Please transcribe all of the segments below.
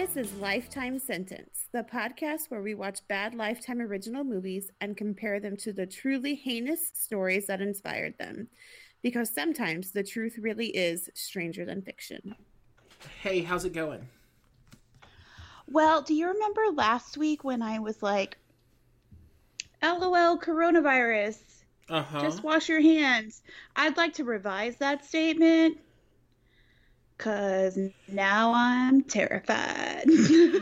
This is Lifetime Sentence, the podcast where we watch bad Lifetime original movies and compare them to the truly heinous stories that inspired them. Because sometimes the truth really is stranger than fiction. Hey, how's it going? Well, do you remember last week when I was like, LOL coronavirus? Uh-huh. Just wash your hands. I'd like to revise that statement because now I'm terrified.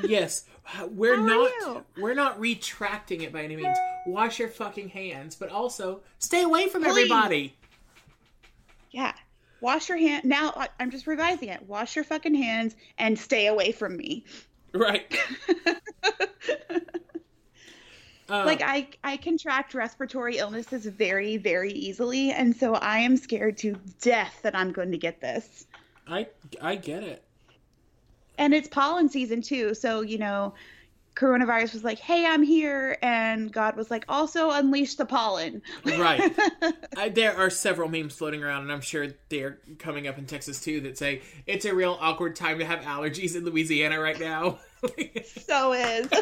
yes, we're How not we're not retracting it by any means. Wash your fucking hands, but also stay away from Please. everybody. yeah. Wash your hand. Now I'm just revising it. Wash your fucking hands and stay away from me. Right. Uh, like I I contract respiratory illnesses very very easily and so I am scared to death that I'm going to get this. I I get it. And it's pollen season too, so you know coronavirus was like, "Hey, I'm here." And God was like, "Also unleash the pollen." Right. I, there are several memes floating around, and I'm sure they're coming up in Texas too that say it's a real awkward time to have allergies in Louisiana right now. so is.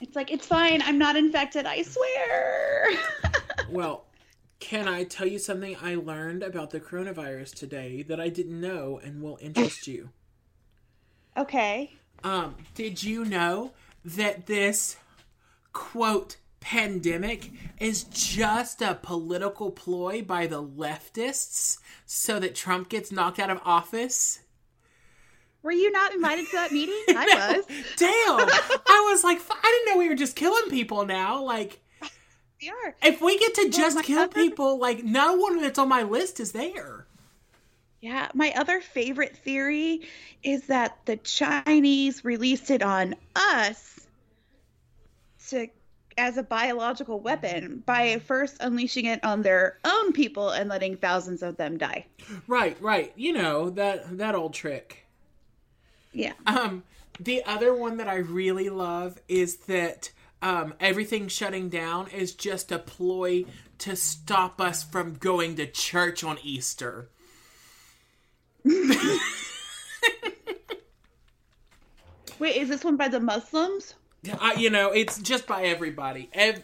it's like, "It's fine. I'm not infected, I swear." well, can I tell you something I learned about the coronavirus today that I didn't know and will interest you? okay. Um, did you know that this quote pandemic is just a political ploy by the leftists so that Trump gets knocked out of office? Were you not invited to that meeting? I was. Damn! I was like, I didn't know we were just killing people now. Like, We are. if we get to just kill other- people, like, no one that's on my list is there. Yeah, my other favorite theory is that the Chinese released it on us to as a biological weapon by first unleashing it on their own people and letting thousands of them die. Right, right. You know that that old trick. Yeah. Um, the other one that I really love is that um, everything shutting down is just a ploy to stop us from going to church on Easter. Wait, is this one by the Muslims? I, you know, it's just by everybody. Ev-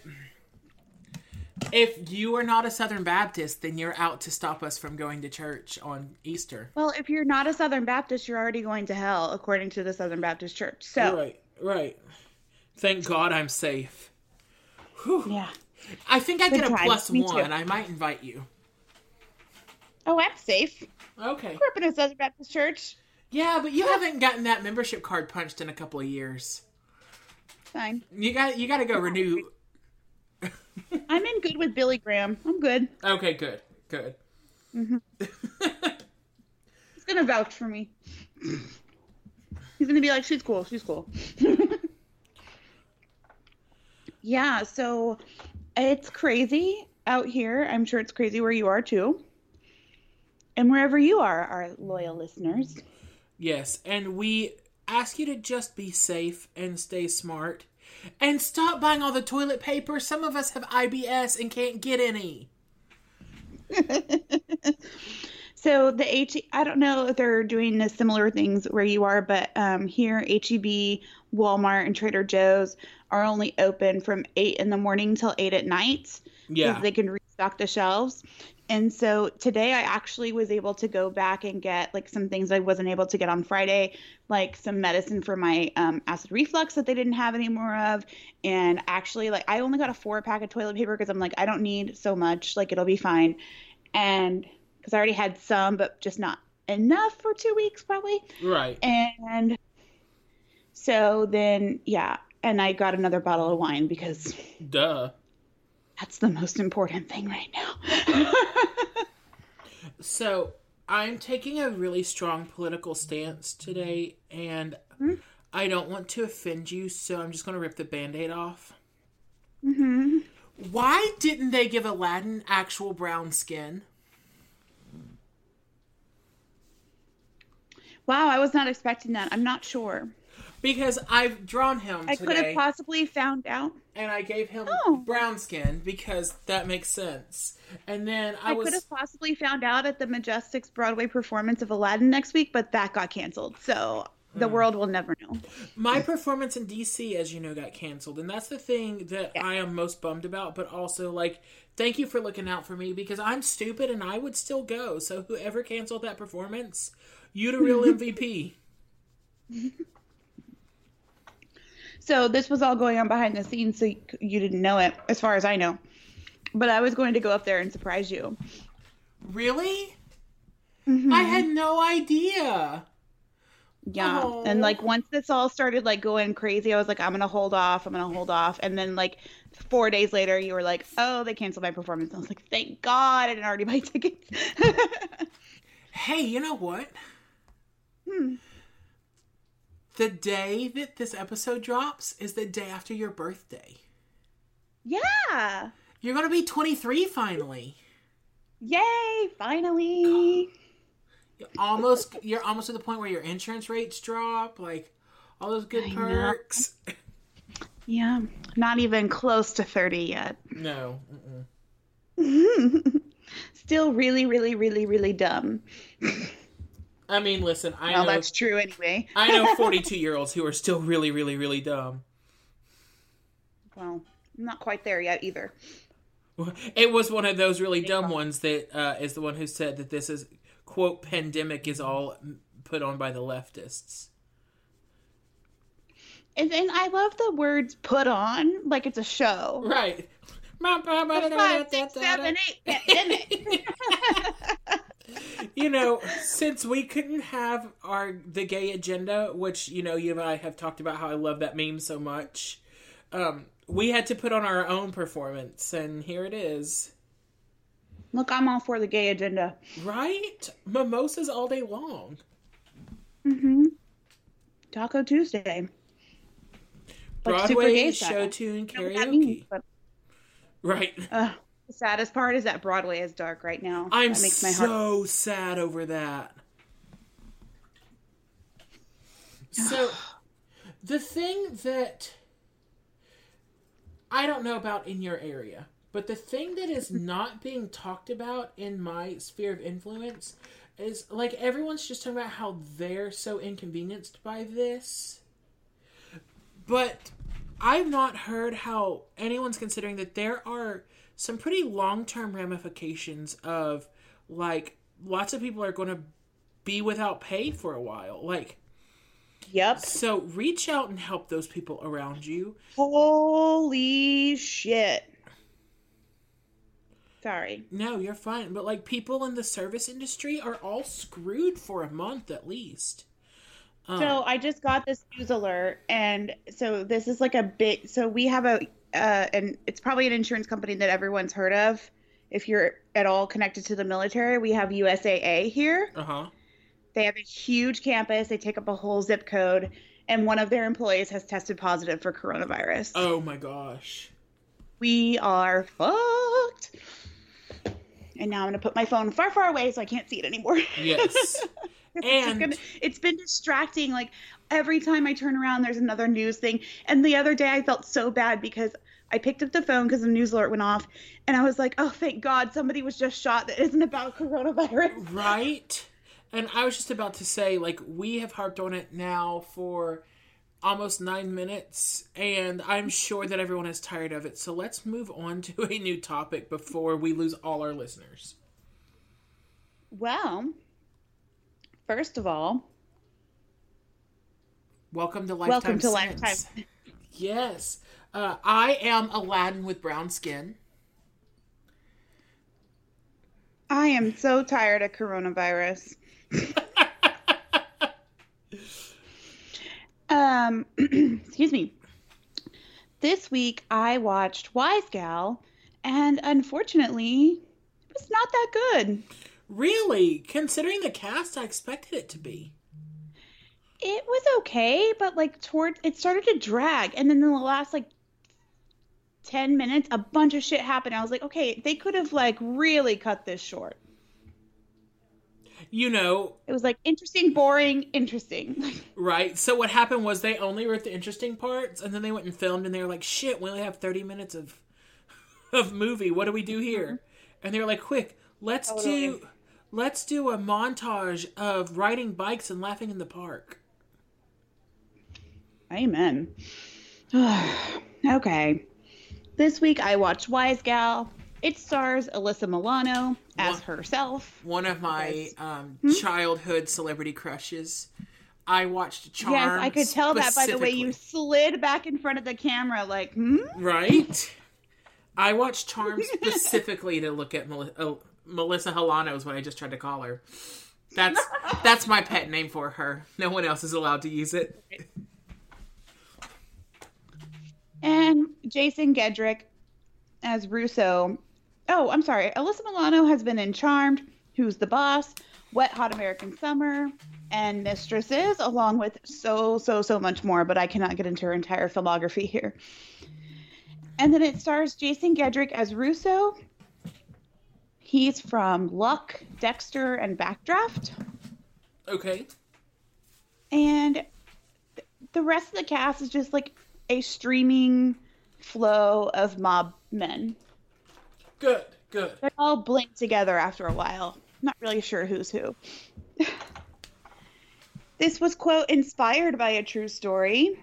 if you are not a Southern Baptist, then you're out to stop us from going to church on Easter. Well, if you're not a Southern Baptist, you're already going to hell according to the Southern Baptist Church. So, Right, right. Thank God I'm safe. yeah. I think I Good get a plus one. I might invite you. Oh, I'm safe. Okay. Grew up in a Southern Baptist church. Yeah, but you haven't gotten that membership card punched in a couple of years. Fine. You got you got to go renew. I'm in good with Billy Graham. I'm good. Okay, good, good. Mm-hmm. He's gonna vouch for me. He's gonna be like, she's cool, she's cool. yeah, so it's crazy out here. I'm sure it's crazy where you are too. And wherever you are, our loyal listeners. Yes, and we ask you to just be safe and stay smart, and stop buying all the toilet paper. Some of us have IBS and can't get any. So the H, I don't know if they're doing the similar things where you are, but um, here HEB, Walmart, and Trader Joe's are only open from eight in the morning till eight at night. Yeah. they can restock the shelves. And so today I actually was able to go back and get like some things I wasn't able to get on Friday, like some medicine for my um, acid reflux that they didn't have any more of. And actually, like I only got a four pack of toilet paper because I'm like, I don't need so much, like it'll be fine. And because I already had some, but just not enough for two weeks probably. Right. And so then, yeah. And I got another bottle of wine because Duh. that's the most important thing right now. So I'm taking a really strong political stance today, and I don't want to offend you, so I'm just going to rip the band aid off. hmm Why didn't they give Aladdin actual brown skin? Wow, I was not expecting that. I'm not sure. Because I've drawn him I could have possibly found out. and I gave him Oh. brown skin because that makes sense. And then I, I, was could have possibly found out at the Majestics Broadway performance of Aladdin next week, but that got canceled. So the Hmm. world will never know. my performance in DC, as you know, got canceled, and that's the thing that I am most bummed about. But also, like, thank you for looking out for me because I'm stupid and I would still go. So whoever canceled that performance, you the real MVP. So this was all going on behind the scenes, so you, didn't know it, as far as I know. But I was going to go up there and surprise you. Really? Mm-hmm. I had no idea. Yeah. Oh. And like once this all started like going crazy, I was like, I'm gonna hold off. I'm gonna hold off. And then like four days later, you were like, Oh, they canceled my performance. And I was like, Thank God, I didn't already buy tickets. Hey, you know what? Hmm. The day that this episode drops is the day after your birthday. yeah. You're gonna be 23 finally. Yay! Finally. You're almost you're almost to the point where your insurance rates drop, like all those good I know. perks. Yeah. Not even close to 30 yet. No. Still really, really, really, really dumb. I mean, listen, I Well, know that's true anyway. I know 42 year olds who are still really, really, really dumb. Well, I'm not quite there yet either. It was one of those really dumb ones that uh, is the one who said that this is quote pandemic is all put on by the leftists. And, and I love the words put on like it's a show. Right. Five, six, seven, eight, pandemic. You know, since we couldn't have our the gay agenda, which you know you and I have talked about how I love that meme so much, um, we had to put on our own performance, and here it is. Look, I'm all for the gay agenda. Right? Mimosas all day long. Mm-hmm. Taco Tuesday. Like Broadway show tune I don't know what that means, karaoke. but, Right. uh, the saddest part is that Broadway is dark right now. I'm that makes my heart. so sad over that. So, the thing that I don't know about in your area, but the thing that is mm-hmm. not being talked about in my sphere of influence is like everyone's just talking about how they're so inconvenienced by this. But I've not heard how anyone's considering that there are some pretty long term ramifications of like lots of people are going to be without pay for a while. Like, Yep. so reach out and help those people around you. Holy shit. Sorry. No, you're fine. But like people in the service industry are all screwed for a month at least. Um, So I just got this news alert, and so this is like a big. So we have a, uh, and it's probably an insurance company that everyone's heard of. If you're at all connected to the military, we have USAA here. uh huh. They have a huge campus. They take up a whole zip code, and one of their employees has tested positive for coronavirus. Oh my gosh. We are fucked. And now I'm gonna put my phone far, far away so I can't see it anymore. Yes. It's And- gonna- it's been distracting. Like every time I turn around, there's another news thing. And the other day, I felt so bad because I picked up the phone because the news alert went off, and I was like, "Oh, thank God, somebody was just shot that isn't about coronavirus." Right? And I was just about to say, like, we have harped on it now for almost nine minutes, and I'm sure that everyone is tired of it. So let's move on to a new topic before we lose all our listeners. Well, first of all, Welcome to Lifetime welcome to Sins. Lifetime. Yes. Uh, I am Aladdin with brown skin. I am so tired of coronavirus. um, excuse me. This week I watched Wise Gal, and unfortunately, it was not that good. Really? Considering the cast, I expected it to be. It was okay, but like toward it started to drag, and then in the last like ten minutes, a bunch of shit happened. I was like, okay, they could have like really cut this short. you know, It was like interesting, boring, interesting. right? So what happened was they only wrote the interesting parts, and then they went and filmed, and they were like, "Shit, we only have thirty minutes of of movie. What do we do here?" Mm-hmm. And they were like, "Quick, let's Totally. do let's do a montage of riding bikes and laughing in the park." Amen. okay. This week I watched Wise Gal. It stars Alyssa Milano as What? herself. One of my um, childhood celebrity crushes. I watched Charmed. yes, I could tell that by the way you slid back in front of the camera, like, hmm? Right? I watched Charm specifically to look at Mel- uh, Melissa Hilano is what I just tried to call her. That's that's my pet name for her. No one else is allowed to use it. And Jason Gedrick as Russo. Oh, I'm sorry. Alyssa Milano has been in Charmed, Who's the Boss, Wet Hot American Summer, and Mistresses, along with so, so, so much more, but I cannot get into her entire filmography here. And then it stars Jason Gedrick as Russo. He's from Luck, Dexter, and Backdraft. Okay. And th- the rest of the cast is just like a streaming flow of mob men. Good. Good. They all blend together after a while. Not really sure who's who. this was, quote, inspired by a true story.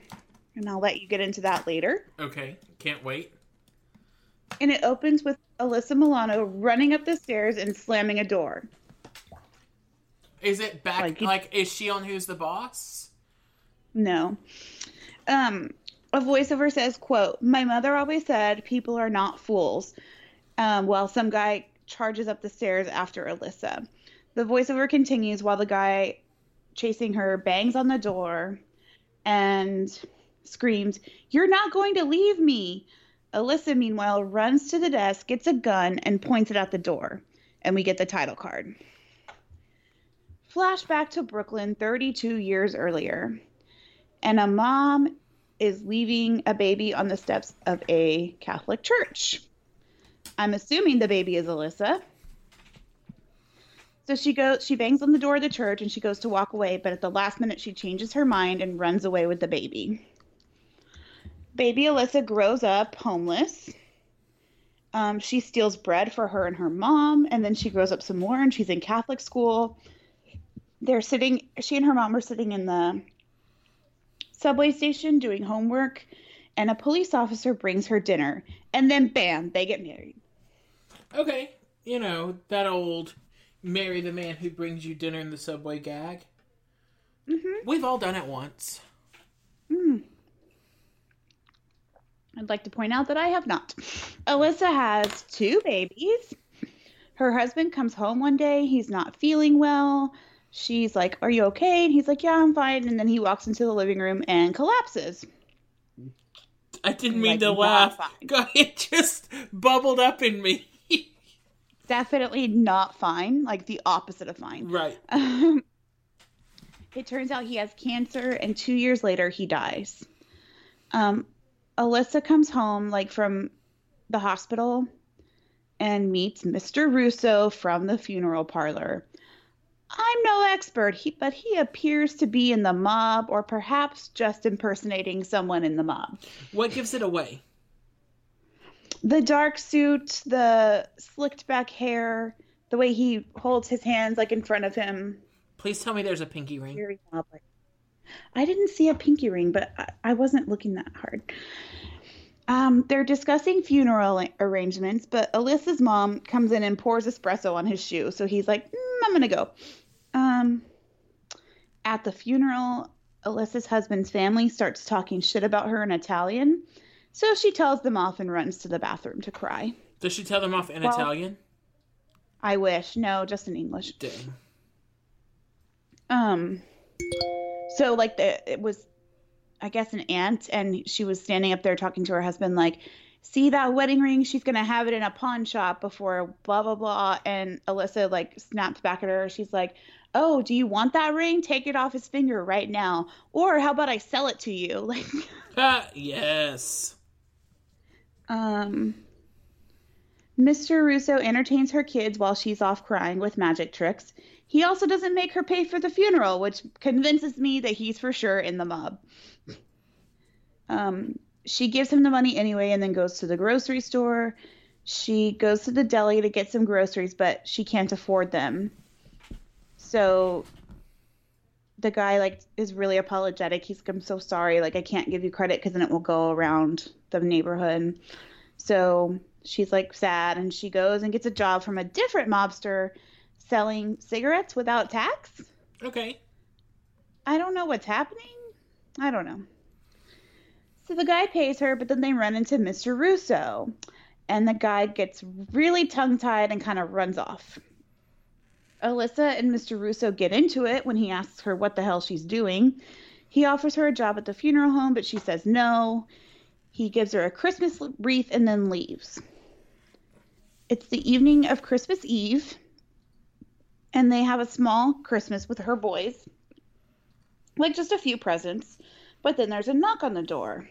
And I'll let you get into that later. Okay. Can't wait. And it opens with Alyssa Milano running up the stairs and slamming a door. Is it back Like like, is she on Who's the Boss? No. Um, a voiceover says, quote, My mother always said people are not fools. Um, while some guy charges up the stairs after Alyssa. The voiceover continues while the guy chasing her bangs on the door and screams, You're not going to leave me. Alyssa, meanwhile, runs to the desk, gets a gun, and points it at the door. And we get the title card. Flashback to Brooklyn 32 years earlier and a mom is leaving a baby on the steps of a Catholic church. I'm assuming the baby is Alyssa. So she goes she bangs on the door of the church and she goes to walk away, but at the last minute she changes her mind and runs away with the baby. Baby Alyssa grows up homeless. Um, she steals bread for her and her mom, and then she grows up some more and she's in Catholic school. They're sitting, she and her mom are sitting in the subway station doing homework, and a police officer brings her dinner. And then, bam, they get married. Okay. You know, that old marry the man who brings you dinner in the subway gag. Mm-hmm. We've all done it once. I'd like to point out that I have not. Alyssa has two babies. Her husband comes home one day. He's not feeling well. She's like, Are you okay? And he's like, Yeah, I'm fine. And then he walks into the living room and collapses. I didn't mean Like, to laugh. God, It just bubbled up in me. Definitely not fine, like the opposite of fine. right. Um, it turns out he has cancer, and two years later, he dies. Um, Alyssa comes home, like from the hospital, and meets Mr. Russo from the funeral parlor. I'm no expert, he, but he appears to be in the mob, or perhaps just impersonating someone in the mob. What gives it away? The dark suit, the slicked back hair, the way he holds his hands like in front of him, Please tell me there's a pinky ring. very mob-like. I didn't see a pinky ring, but I, I wasn't looking that hard. Um, they're discussing funeral arrangements, but Alyssa's mom comes in and pours espresso on his shoe, so he's like, mm, "I'm gonna go." Um, at the funeral, Alyssa's husband's family starts talking shit about her in Italian, so she tells them off and runs to the bathroom to cry. Does she tell them off in Well- Italian? I wish, no, just in English. Dang. Um, so like the it was, I guess an aunt, and she was standing up there talking to her husband, like, "See that wedding ring? She's gonna have it in a pawn shop before blah blah blah." And Alyssa like snapped back at her. She's like, "Oh, do you want that ring? Take it off his finger right now, or how about I sell it to you?" Like, Ah, yes. um. Mr. Russo entertains her kids while she's off crying with magic tricks. He also doesn't make her pay for the funeral, which convinces me that he's for sure in the mob. Um, she gives him the money anyway and then goes to the grocery store. She goes to the deli to get some groceries, but she can't afford them. So the guy like is really apologetic. He's like, I'm so sorry. Like I can't give you credit because then it will go around the neighborhood. So she's like sad and she goes and gets a job from a different mobster selling cigarettes without tax. Okay. I don't know what's happening. I don't know. So the guy pays her, but then they run into Mr. Russo. And the guy gets really tongue tied and kind of runs off. Alyssa and Mr. Russo get into it when he asks her what the hell she's doing. He offers her a job at the funeral home, but she says no. He gives her a Christmas wreath and then leaves. It's the evening of Christmas Eve, and they have a small Christmas with her boys. Like just a few presents, but then there's a knock on the door.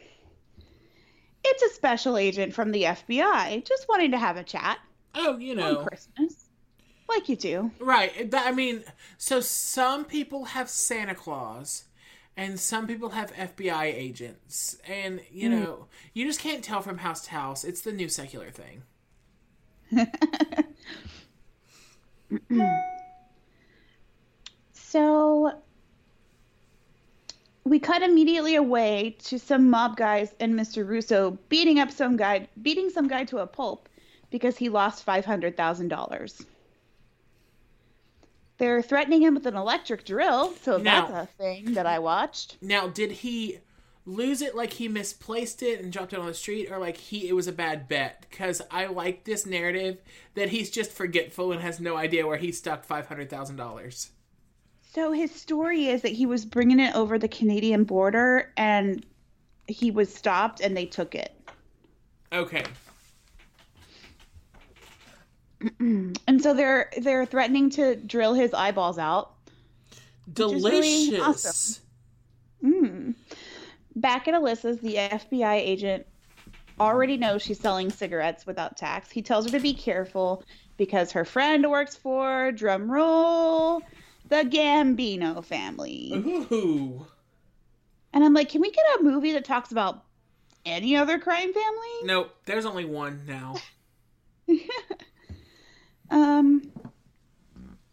It's a special agent from the FBI, just wanting to have a chat. Oh, you know. On Christmas. Like you do. Right. I mean, so some people have Santa Claus and some people have FBI agents. And, you mm. know, you just can't tell from house to house. It's the new secular thing. so we cut immediately away to some mob guys and Mr. Russo beating up some guy, beating some guy to a pulp because he lost five hundred thousand dollars. They're threatening him with an electric drill, so now, that's a thing that I watched. Now, did he lose it like he misplaced it and dropped it on the street, or like he it was a bad bet? Because I like this narrative that he's just forgetful and has no idea where he stuck five hundred thousand dollars. So his story is that he was bringing it over the Canadian border and he was stopped and they took it. Okay. and so they're they're threatening to drill his eyeballs out. Delicious. Really awesome. mm. Back at Alyssa's, the FBI agent already knows she's selling cigarettes without tax. He tells her to be careful because her friend works for drum roll the Gambino family. Ooh. And I'm like, can we get a movie that talks about any other crime family? Nope, there's only one now. um.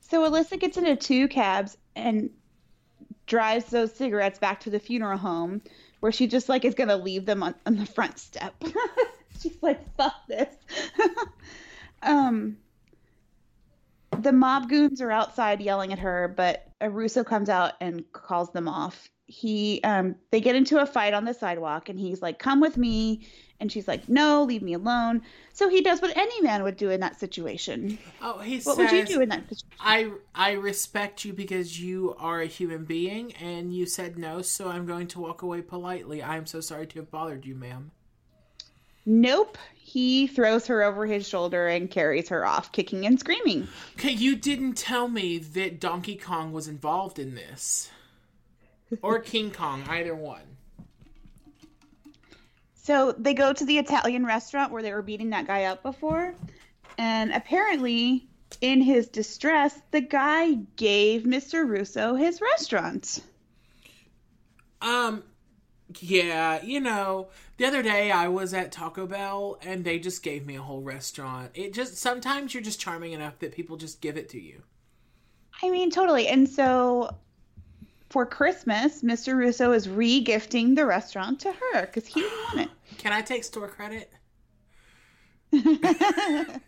So Alyssa gets into two cabs and drives those cigarettes back to the funeral home, where she just like is gonna leave them on, on the front step. She's like, "Fuck this." um the mob goons are outside yelling at her, but Russo comes out and calls them off. He um they get into a fight on the sidewalk and he's like, Come with me and she's like, No, leave me alone. So he does what any man would do in that situation. Oh, he what says, would you do in that situation? I I respect you because you are a human being and you said no, so I'm going to walk away politely. I am so sorry to have bothered you, ma'am. Nope. He throws her over his shoulder and carries her off, kicking and screaming. Okay, you didn't tell me that Donkey Kong was involved in this. Or King Kong, either one. So they go to the Italian restaurant where they were beating that guy up before. And apparently, in his distress, the guy gave Mr. Russo his restaurant. Um, yeah, you know, the other day I was at Taco Bell and they just gave me a whole restaurant. It just sometimes you're just charming enough that people just give it to you. I mean, totally. And so for Christmas, Mr. Russo is re-gifting the restaurant to her because he didn't want it. Can I take store credit?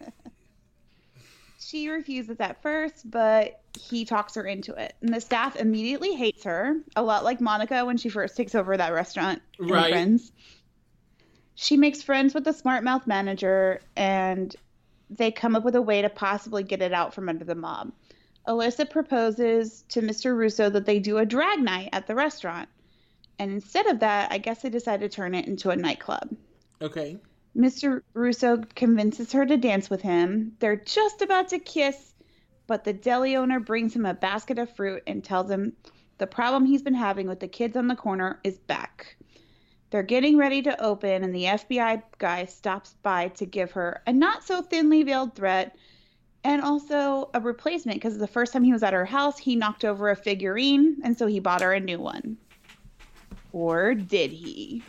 she refuses at first, but he talks her into it. And the staff immediately hates her, a lot like Monica when she first takes over that restaurant right. Friends. She makes friends with the smart mouth manager and they come up with a way to possibly get it out from under the mob. Alyssa proposes to Mr. Russo that they do a drag night at the restaurant. And instead of that, I guess they decide to turn it into a nightclub. Okay. Mr. Russo convinces her to dance with him. They're just about to kiss, but the deli owner brings him a basket of fruit and tells him the problem he's been having with the kids on the corner is back. They're getting ready to open, and the FBI guy stops by to give her a not so thinly veiled threat and also a replacement because the first time he was at her house, he knocked over a figurine, and so he bought her a new one. Or did he?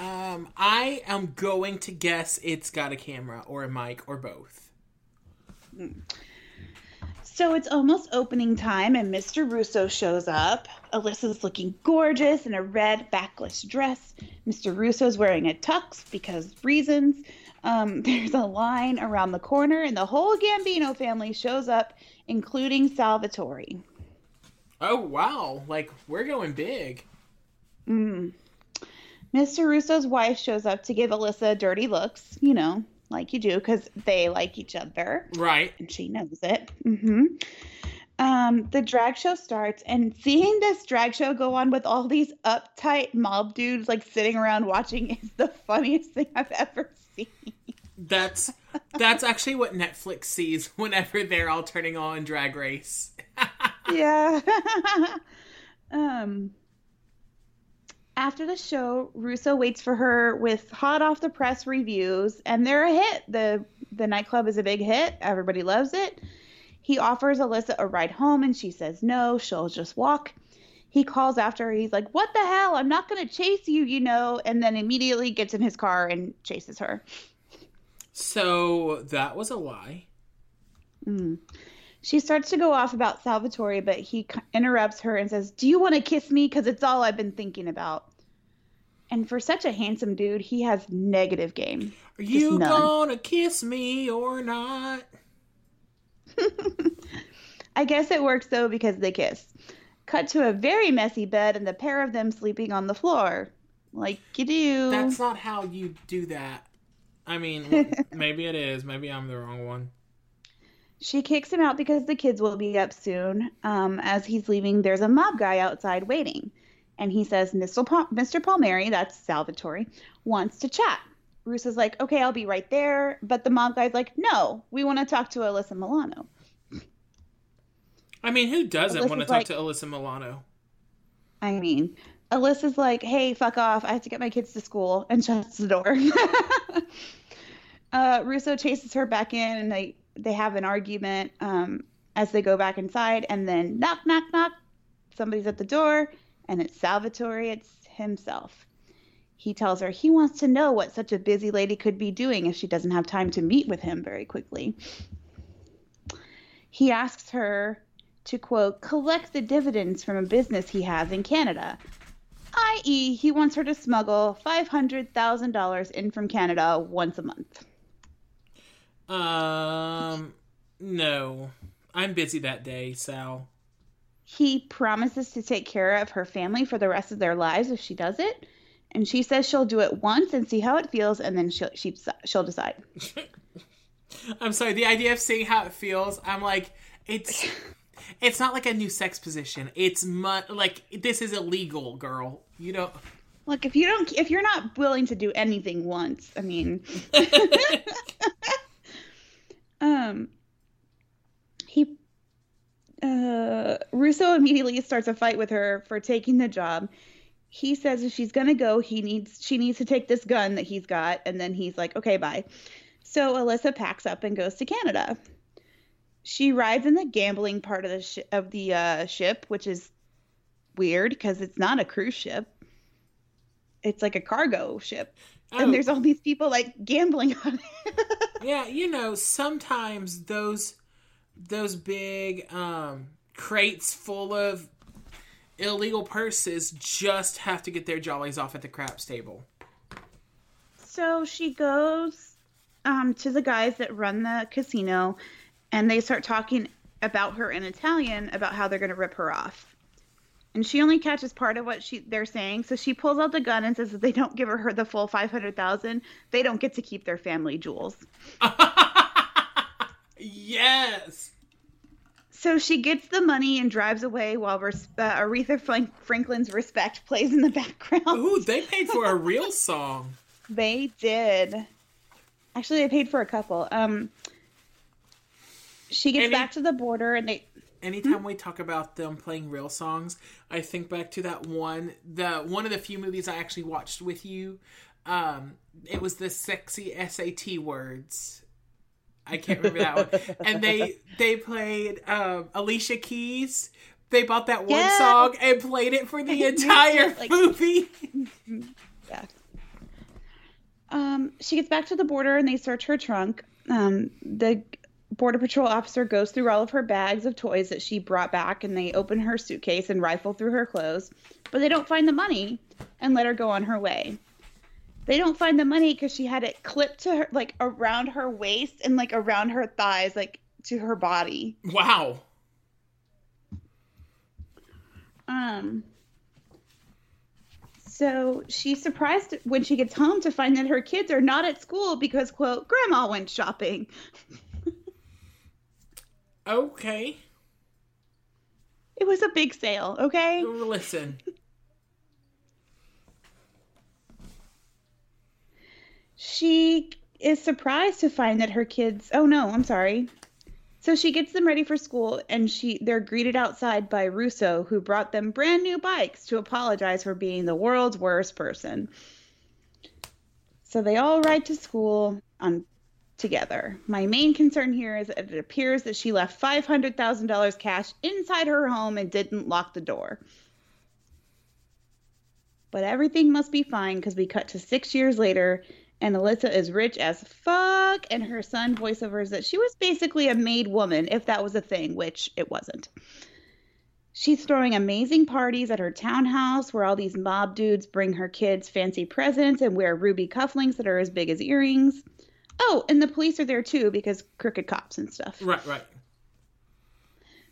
Um, I am going to guess it's got a camera or a mic or both. So it's almost opening time, and Mr. Russo shows up. Alyssa's looking gorgeous in a red backless dress. Mr. Russo's wearing a tux because reasons. Um, there's a line around the corner, and the whole Gambino family shows up, including Salvatore. Oh, wow. Like, we're going big. Mm. Mr. Russo's wife shows up to give Alyssa dirty looks, you know, like you do, because they like each other. Right. And she knows it. Mm-hmm. Um, the drag show starts, and seeing this drag show go on with all these uptight mob dudes like sitting around watching is the funniest thing I've ever seen. That's that's actually what Netflix sees whenever they're all turning on Drag Race. yeah. um after the show, Russo waits for her with hot off the press reviews, and they're a hit. the The nightclub is a big hit. Everybody loves it. He offers Alyssa a ride home, and she says no. She'll just walk. He calls after her. He's like, "What the hell? I'm not gonna chase you, you know." And then immediately gets in his car and chases her. So that was a lie. Mm. She starts to go off about Salvatore, but he interrupts her and says, Do you want to kiss me? Because it's all I've been thinking about. And for such a handsome dude, he has negative game. Are you gonna kiss me or not? I guess it works though because they kiss. Cut to a very messy bed and the pair of them sleeping on the floor. Like you do. That's not how you do that. I mean, maybe it is. Maybe I'm the wrong one. She kicks him out because the kids will be up soon. Um, as he's leaving, there's a mob guy outside waiting. And he says, Mr. Mr. Palmieri, that's Salvatore, wants to chat. Bruce is like, okay, I'll be right there. But the mob guy's like, no, we want to talk to Alyssa Milano. I mean, who doesn't want to talk like, to Alyssa Milano? I mean, Alyssa's like, hey, fuck off. I have to get my kids to school and shuts the door. uh, Russo chases her back in and they they have an argument um, as they go back inside, and then knock, knock, knock. Somebody's at the door, and it's Salvatore. It's himself. He tells her he wants to know what such a busy lady could be doing if she doesn't have time to meet with him very quickly. He asks her to, quote, collect the dividends from a business he has in Canada, i.e., he wants her to smuggle $500,000 in from Canada once a month. Um, no. I'm busy that day, Sal. He promises to take care of her family for the rest of their lives if she does it. And she says she'll do it once and see how it feels, and then she'll she, she'll decide. I'm sorry. The idea of seeing how it feels, I'm like, it's it's not like a new sex position. It's mu- like this is illegal, girl. You know. Look, if you don't, if you're not willing to do anything once, I mean, Um, he uh, Russo immediately starts a fight with her for taking the job. He says if she's gonna go, he needs she needs to take this gun that he's got, and then he's like, okay, bye. So Alyssa packs up and goes to Canada. She rides in the gambling part of the sh- of the uh, ship, which is weird because it's not a cruise ship. It's like a cargo ship. Oh. And there's all these people like gambling on it. yeah, you know, sometimes those those big um crates full of illegal purses just have to get their jollies off at the craps table. So she goes um, to the guys that run the casino and they start talking about her in Italian about how they're going to rip her off and she only catches part of what she they're saying. So she pulls out the gun and says that they don't give her the full five hundred thousand, they don't get to keep their family jewels. yes. So she gets the money and drives away while uh, Aretha Franklin's "Respect" plays in the background. Ooh, they paid for a real song. they did. Actually, they paid for a couple. Um, she gets back to the border and they anytime we talk about them playing real songs, I think back to that one the one of the few movies I actually watched with you. Um, it was the sexy SAT words. I can't remember that one. And they they played um, Alicia Keys. They bought that one Yeah. song and played it for the entire Like- movie. Yeah. Um, she gets back to the border and they search her trunk. Um, the border patrol officer goes through all of her bags of toys that she brought back and they open her suitcase and rifle through her clothes, but they don't find the money and let her go on her way. They don't find the money because she had it clipped to her, like around her waist and like around her thighs, like to her body. Wow. Um. So she's surprised when she gets home to find that her kids are not at school because, quote, grandma went shopping. Okay. It was a big sale, okay? Listen. She is surprised to find that her kids. Oh no, I'm sorry. So she gets them ready for school, and she they're greeted outside by Russo, who brought them brand new bikes to apologize for being the world's worst person. So they all ride to school on together. My main concern here is that it appears that she left five hundred thousand dollars cash inside her home and didn't lock the door. But everything must be fine because we cut to six years later and Alyssa is rich as fuck, and her son voiceovers that she was basically a made woman, if that was a thing, which it wasn't. She's throwing amazing parties at her townhouse where all these mob dudes bring her kids fancy presents and wear ruby cufflinks that are as big as earrings. Oh, and the police are there too because crooked cops and stuff. Right, right.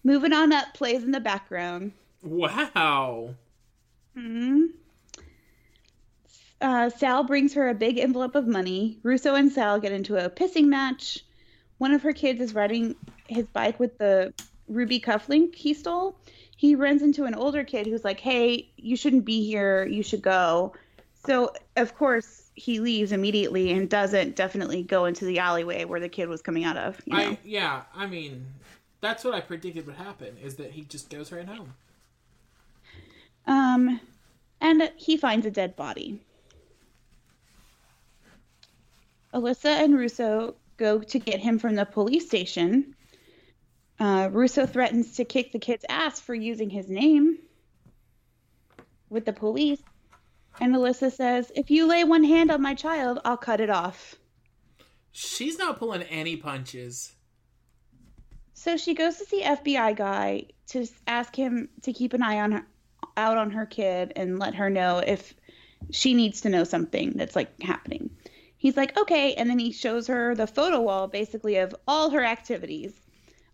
Moving on up plays in the background. Wow. hmm Uh, Sal brings her a big envelope of money. Russo and Sal get into a pissing match. One of her kids is riding his bike with the ruby cufflink he stole. He runs into an older kid who's like, "Hey, you shouldn't be here. You should go." So of course he leaves immediately and doesn't definitely go into the alleyway where the kid was coming out of. You know? I yeah, I mean that's what I predicted would happen is that he just goes right home. Um, and he finds a dead body. Alyssa and Russo go to get him from the police station. Uh, Russo threatens to kick the kid's ass for using his name with the police. And Alyssa says, If you lay one hand on my child, I'll cut it off. She's not pulling any punches. So she goes to see FBI guy to ask him to keep an eye on her, out on her kid and let her know if she needs to know something that's like happening. He's like, okay, and then he shows her the photo wall basically of all her activities,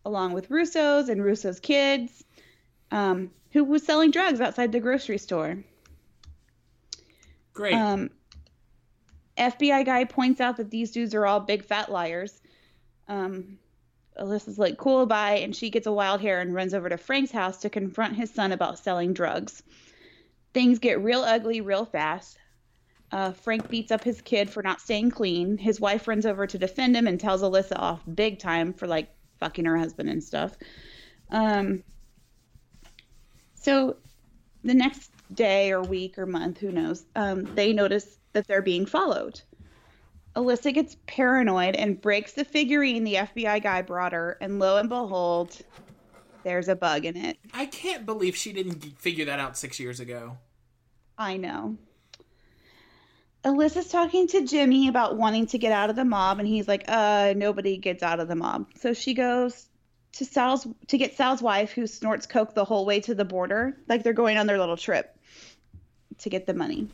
along with Russo's and Russo's kids, um, who was selling drugs outside the grocery store. Great. Um, FBI guy points out that these dudes are all big fat liars. Um, Alyssa's like, cool, bye. And she gets a wild hair and runs over to Frank's house to confront his son about selling drugs. Things get real ugly real fast. Uh, Frank beats up his kid for not staying clean. His wife runs over to defend him and tells Alyssa off big time for like fucking her husband and stuff. Um, so the next day or week or month, who knows, um, they notice that they're being followed. Alyssa gets paranoid and breaks the figurine the FBI guy brought her, and lo and behold, there's a bug in it. I can't believe she didn't figure that out six years ago. I know. Alyssa's talking to Jimmy about wanting to get out of the mob, and he's like, "Uh, nobody gets out of the mob." So she goes to Sal's to get Sal's wife, who snorts coke the whole way to the border, like they're going on their little trip to get the money.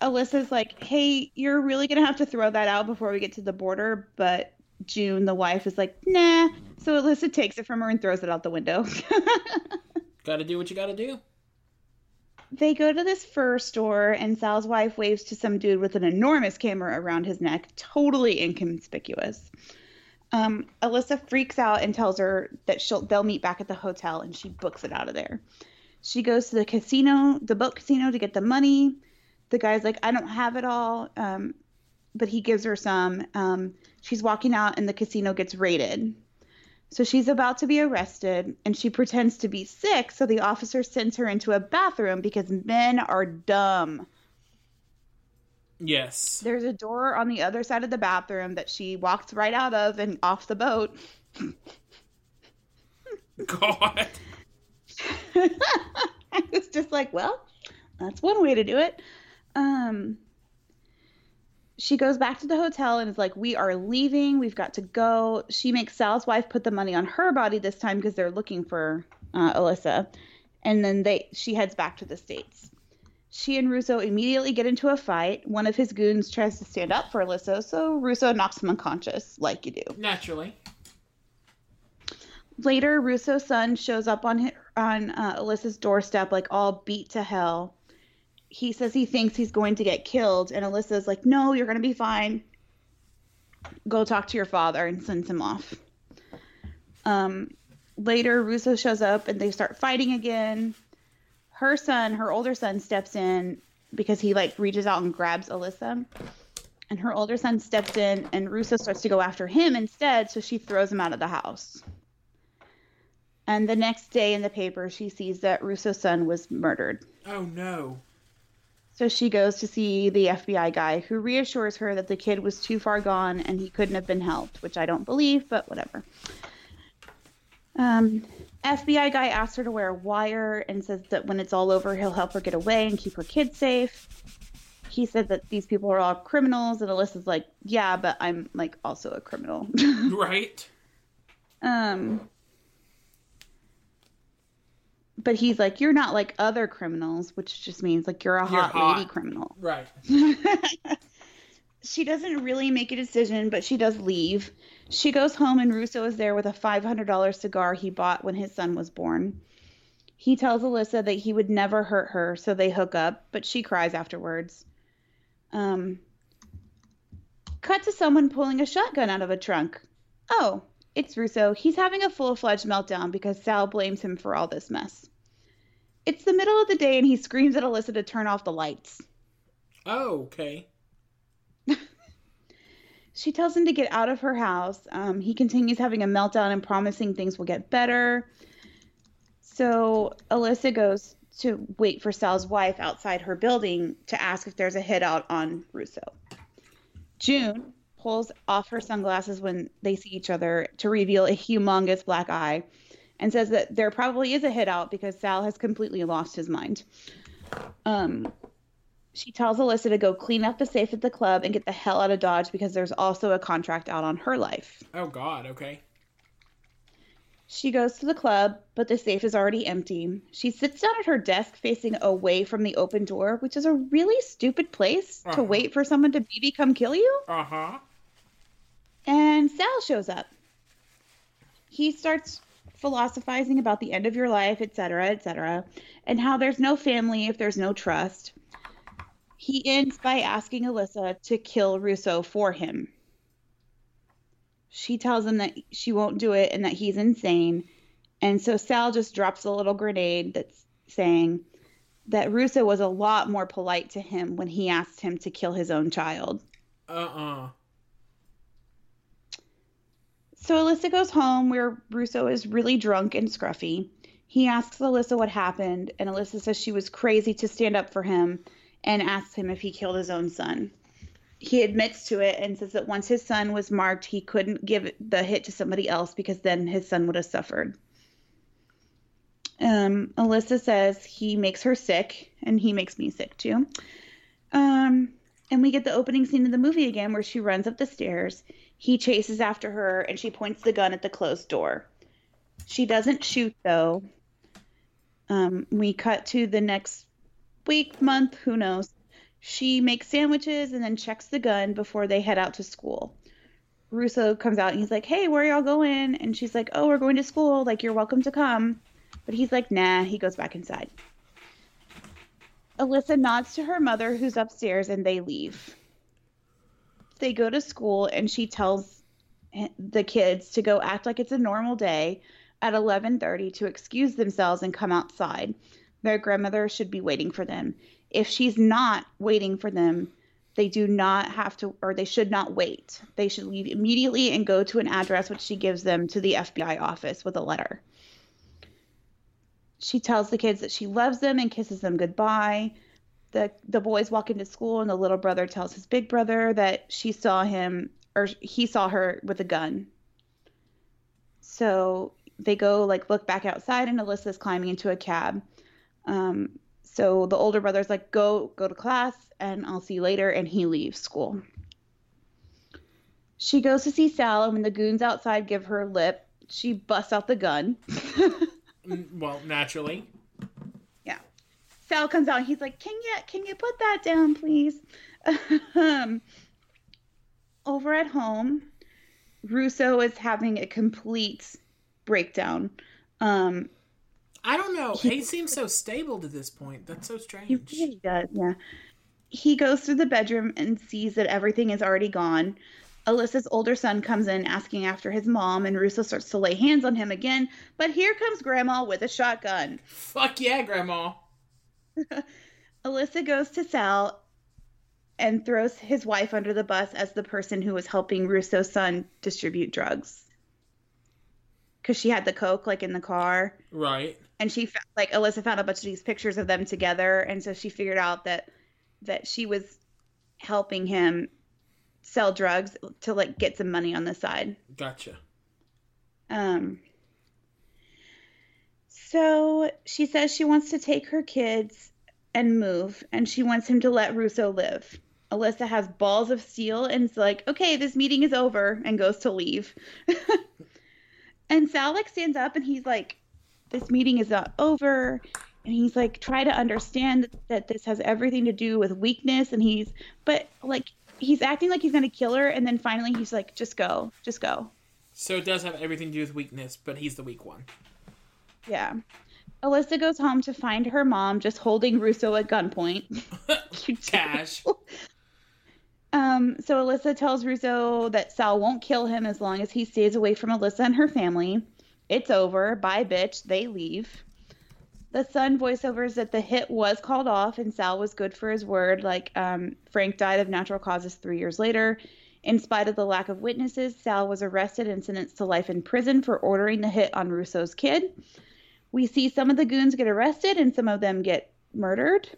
Alyssa's like, "Hey, you're really gonna have to throw that out before we get to the border," but June, the wife, is like, "Nah." So Alyssa takes it from her and throws it out the window. Gotta do what you gotta do. They go to this fur store, and Sal's wife waves to some dude with an enormous camera around his neck, totally inconspicuous. Um, Alyssa freaks out and tells her that she'll they'll meet back at the hotel, and she books it out of there. She goes to the casino, the boat casino, to get the money. The guy's like, "I don't have it all," um, but he gives her some. Um, she's walking out, and the casino gets raided. So she's about to be arrested and she pretends to be sick. So the officer sends her into a bathroom because men are dumb. Yes. There's a door on the other side of the bathroom that she walks right out of and off the boat. God. I was just like, well, that's one way to do it. Um, she goes back to the hotel and is like, We are leaving. We've got to go. She makes Sal's wife put the money on her body this time because they're looking for uh, Alyssa. And then they she heads back to the States. She and Russo immediately get into a fight. One of his goons tries to stand up for Alyssa, so Russo knocks him unconscious, like you do. Naturally. Later, Russo's son shows up on on uh, Alyssa's doorstep, like all beat to hell. He says he thinks he's going to get killed, and Alyssa's like, "No, you're going to be fine. Go talk to your father," and sends him off. Um, later, Russo shows up, and they start fighting again. Her son, her older son, steps in because he like reaches out and grabs Alyssa. And her older son steps in, and Russo starts to go after him instead, so she throws him out of the house. And the next day in the paper, she sees that Russo's son was murdered. Oh no. So she goes to see the FBI guy who reassures her that the kid was too far gone and he couldn't have been helped, which I don't believe, but whatever. Um, FBI guy asks her to wear a wire and says that when it's all over, he'll help her get away and keep her kids safe. He said that these people are all criminals, and Alyssa's like, "Yeah, but I'm like also a criminal." right. Um, but he's like, "You're not like other criminals," which just means like you're a You're hot, hot. lady criminal. Right. she doesn't really make a decision, but she does leave. She goes home, and Russo is there with a $500 cigar he bought when his son was born. He tells Alyssa that he would never hurt her, so they hook up, but she cries afterwards. Um, cut to someone pulling a shotgun out of a trunk. Oh, it's Russo. He's having a full fledged meltdown because Sal blames him for all this mess. It's the middle of the day, and he screams at Alyssa to turn off the lights. Oh, okay. She tells him to get out of her house. Um, he continues having a meltdown and promising things will get better. So Alyssa goes to wait for Sal's wife outside her building to ask if there's a hit out on Russo. June pulls off her sunglasses when they see each other to reveal a humongous black eye and says that there probably is a hit out because Sal has completely lost his mind. Um, she tells Alyssa to go clean up the safe at the club and get the hell out of Dodge because there's also a contract out on her life. Oh God. Okay. She goes to the club, but the safe is already empty. She sits down at her desk facing away from the open door, which is a really stupid place Uh-huh. to wait for someone to BB come kill you. Uh huh. And Sal shows up. He starts philosophizing about the end of your life, etc., etc., and how there's no family if there's no trust. He ends by asking Alyssa to kill Russo for him. She tells him that she won't do it and that he's insane. And so Sal just drops a little grenade that's saying that Russo was a lot more polite to him when he asked him to kill his own child. Uh uh So Alyssa goes home where Russo is really drunk and scruffy. He asks Alyssa what happened, and Alyssa says she was crazy to stand up for him and asks him if he killed his own son. He admits to it and says that once his son was marked, he couldn't give the hit to somebody else because then his son would have suffered. Um, Alyssa says he makes her sick, and he makes me sick too. Um, and we get the opening scene of the movie again where she runs up the stairs. He chases after her and she points the gun at the closed door. She doesn't shoot though. Um, we cut to the next week, month, who knows. She makes sandwiches and then checks the gun before they head out to school. Russo comes out and he's like, Hey, where y'all going? And she's like, Oh, we're going to school. Like, you're welcome to come. But he's like, Nah, he goes back inside. Alyssa nods to her mother, who's upstairs, and they leave. They go to school, and she tells the kids to go act like it's a normal day at 11:30 to excuse themselves and come outside. Their grandmother should be waiting for them. If she's not waiting for them, they do not have to, or they should not wait. They should leave immediately and go to an address which she gives them to the FBI office with a letter. She tells the kids that she loves them and kisses them goodbye. The the boys walk into school and the little brother tells his big brother that she saw him or he saw her with a gun. So they go like look back outside and Alyssa's climbing into a cab. Um, so the older brother's like, go go to class and I'll see you later, and he leaves school. She goes to see Sal, and when the goons outside give her lip, she busts out the gun. Mm, well, naturally. Sal comes out. He's like, "Can you can you put that down, please?" um, over at home, Russo is having a complete breakdown. Um, I don't know. He, he seems so stable to this point. That's so strange. He really does. Yeah. He goes through the bedroom and sees that everything is already gone. Alyssa's older son comes in asking after his mom, and Russo starts to lay hands on him again. But here comes Grandma with a shotgun. Fuck yeah, Grandma. Alyssa goes to Sal and throws his wife under the bus as the person who was helping Russo's son distribute drugs. Because she had the coke like in the car, right? And she like Alyssa found a bunch of these pictures of them together, and so she figured out that that she was helping him sell drugs to like get some money on the side. Gotcha. Um so she says she wants to take her kids and move and she wants him to let Russo live. Alyssa has balls of steel and is like, "Okay, this meeting is over," and goes to leave. and Sal like stands up and he's like, "This meeting is not over." and he's like try to understand that this has everything to do with weakness and he's but like he's acting like he's gonna kill her and then finally he's like just go just go so it does have everything to do with weakness but he's the weak one yeah. Alyssa goes home to find her mom just holding russo at gunpoint. Cash. Um so alyssa tells russo that sal won't kill him as long as he stays away from alyssa and her family. It's over. Bye bitch. They leave. The son voiceovers that the hit was called off and Sal was good for his word. Like um, Frank died of natural causes three years later. In spite of the lack of witnesses, Sal was arrested and sentenced to life in prison for ordering the hit on Russo's kid. We see some of the goons get arrested and some of them get murdered.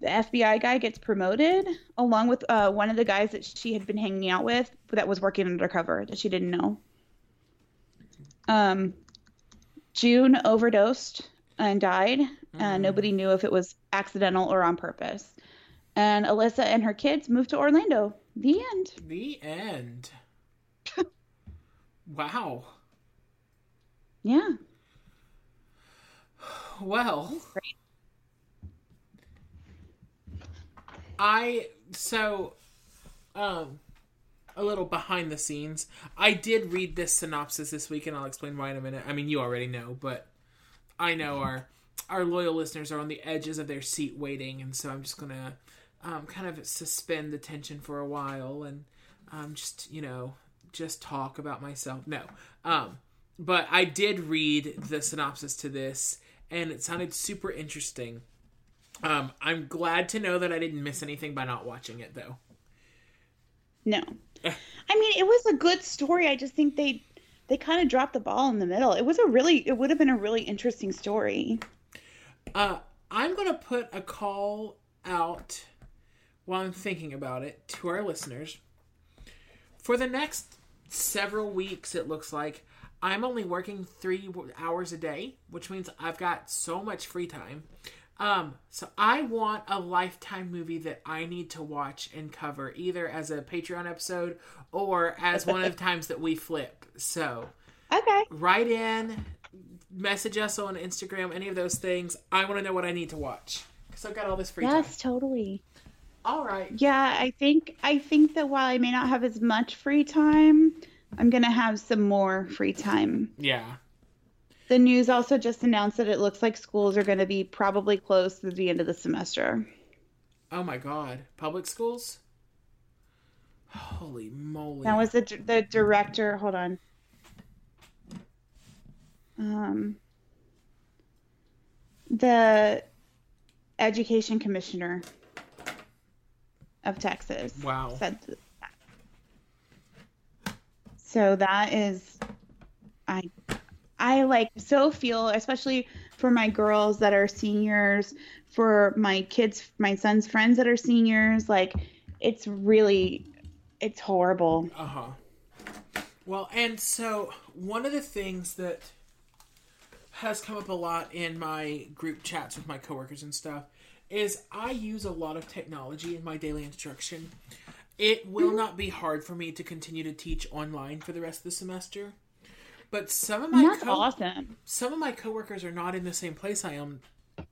The FBI guy gets promoted, along with uh, one of the guys that she had been hanging out with that was working undercover that she didn't know. Um, June overdosed and died. Mm-hmm. And nobody knew if it was accidental or on purpose. And Alyssa and her kids moved to Orlando. The end. The end. wow. Yeah. Well. I so um a little behind the scenes. I did read this synopsis this week and I'll explain why in a minute. I mean, you already know, but I know our our loyal listeners are on the edges of their seat waiting, and so I'm just gonna um, kind of suspend the tension for a while and um, just you know just talk about myself. No, um, but I did read the synopsis to this, and it sounded super interesting. Um, I'm glad to know that I didn't miss anything by not watching it, though. No, I mean it was a good story. I just think they they kind of dropped the ball in the middle. It was a really, it would have been a really interesting story. Uh, I'm going to put a call out while I'm thinking about it to our listeners. For the next several weeks, it looks like I'm only working three hours a day, which means I've got so much free time. Um, so I want a lifetime movie that I need to watch and cover either as a Patreon episode or as one of the times that we flip. So Okay. Write in, message us on Instagram, any of those things. I want to know what I need to watch. Because I've got all this free yes, time. Yes, totally. All right. Yeah, I think I think that while I may not have as much free time, I'm gonna have some more free time. Yeah. The news also just announced that it looks like schools are going to be probably closed through the end of the semester. Oh my god, public schools? Holy moly! That was the the director. Hold on. Um, the education commissioner of Texas. Wow. Said. So that is, I, I like so feel, especially for my girls that are seniors, for my kids, my son's friends that are seniors. Like, it's really, it's horrible. Uh huh. Well, and so one of the things that has come up a lot in my group chats with my coworkers and stuff is I use a lot of technology in my daily instruction. It will mm-hmm. not be hard for me to continue to teach online for the rest of the semester. But some of my That's co- awesome. some of my coworkers are not in the same place I am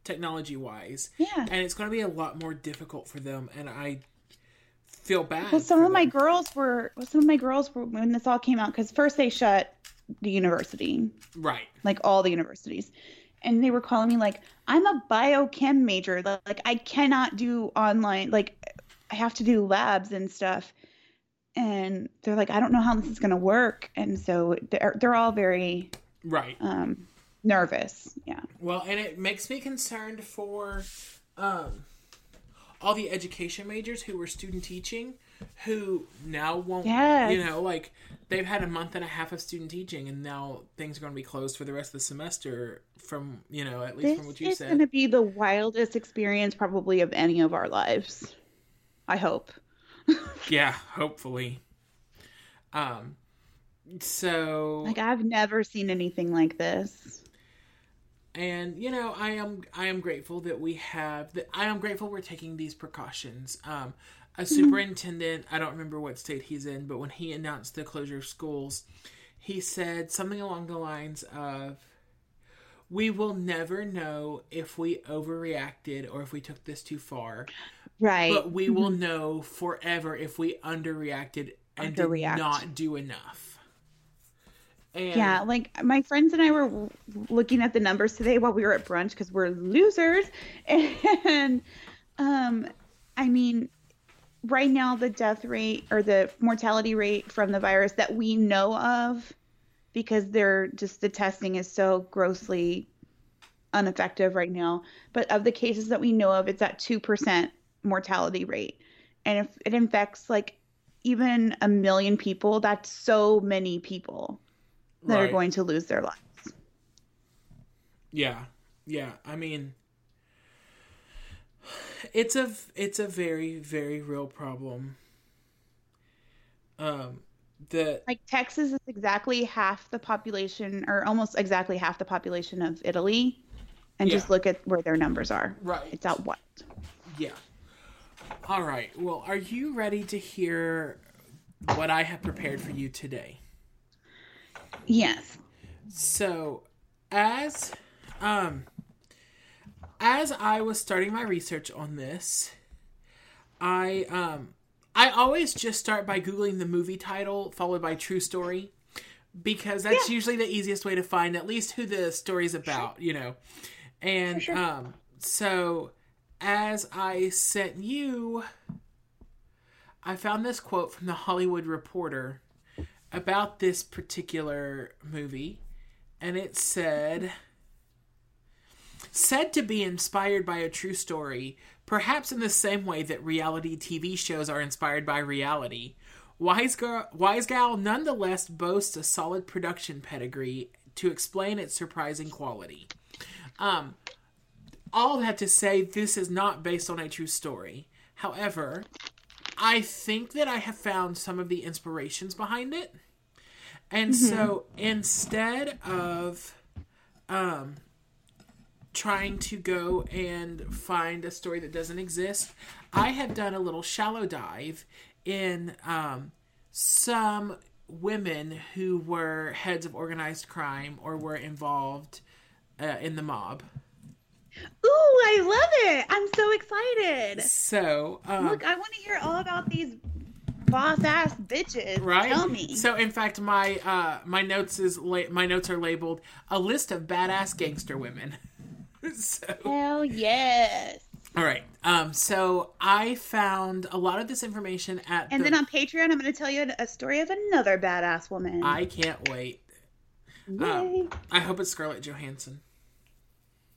technology wise. Yeah. And it's going to be a lot more difficult for them and I feel bad. Well, some of my girls were, well, some of my girls were when this all came out because first they shut the university, Right. like all the universities, and they were calling me like, I'm a biochem major, like, like I cannot do online, like I have to do labs and stuff, and they're like, I don't know how this is gonna work, and so they're they're all very Right. um nervous, yeah. Well, and it makes me concerned for um, all the education majors who were student teaching, who now won't, Yes. you know, like they've had a month and a half of student teaching, and now things are going to be closed for the rest of the semester. From you know, at least This from what you is said. going to be the wildest experience probably of any of our lives. I hope. Yeah, hopefully. Um. So Like I've never seen anything like this. and you know i am i am grateful that we have that i am grateful we're taking these precautions um a superintendent i don't remember what state he's in but when he announced the closure of schools he said something along the lines of we will never know if we overreacted or if we took this too far Right. but we will know forever if we underreacted and Underreact. did not do enough and yeah, like my friends and I were looking at the numbers today while we were at brunch because we're losers. And um, I mean, right now the death rate or the mortality rate from the virus that we know of, because they're just the testing is so grossly ineffective right now. But of the cases that we know of, it's at two percent mortality rate, and if it infects like even a million people, that's so many people that are going to lose their lives. Yeah, yeah. I mean, it's a it's a very very real problem. Um, the Like Texas is exactly half the population, or almost exactly half the population of Italy, and just look at where their numbers are. Right. It's out what? yeah. All right. Well, are you ready to hear what I have prepared for you today? Yes. So, as um as I was starting my research on this, I um I always just start by googling the movie title followed by true story because that's usually the easiest way to find at least who the story's about, you know. And um so as I sent you I found this quote from the Hollywood Reporter about this particular movie, and it said said to be inspired by a true story, perhaps in the same way that reality TV shows are inspired by reality. Wise Girl, Wise Gal nonetheless boasts a solid production pedigree to explain its surprising quality. Um, all that to say, this is not based on a true story. However, I think that I have found some of the inspirations behind it. And so instead of um trying to go and find a story that doesn't exist, I have done a little shallow dive in um some women who were heads of organized crime or were involved uh, in the mob. Ooh, I love it! I'm so excited. So, um, Look, I want to hear all about these boss ass bitches. right Tell me. so in fact my uh my notes is la- my notes are labeled a list of badass gangster women so Hell yes. all right um so i found a lot of this information at And the, then on Patreon, I'm going to tell you a story of another badass woman. i can't wait Yay. um, i hope it's scarlett johansson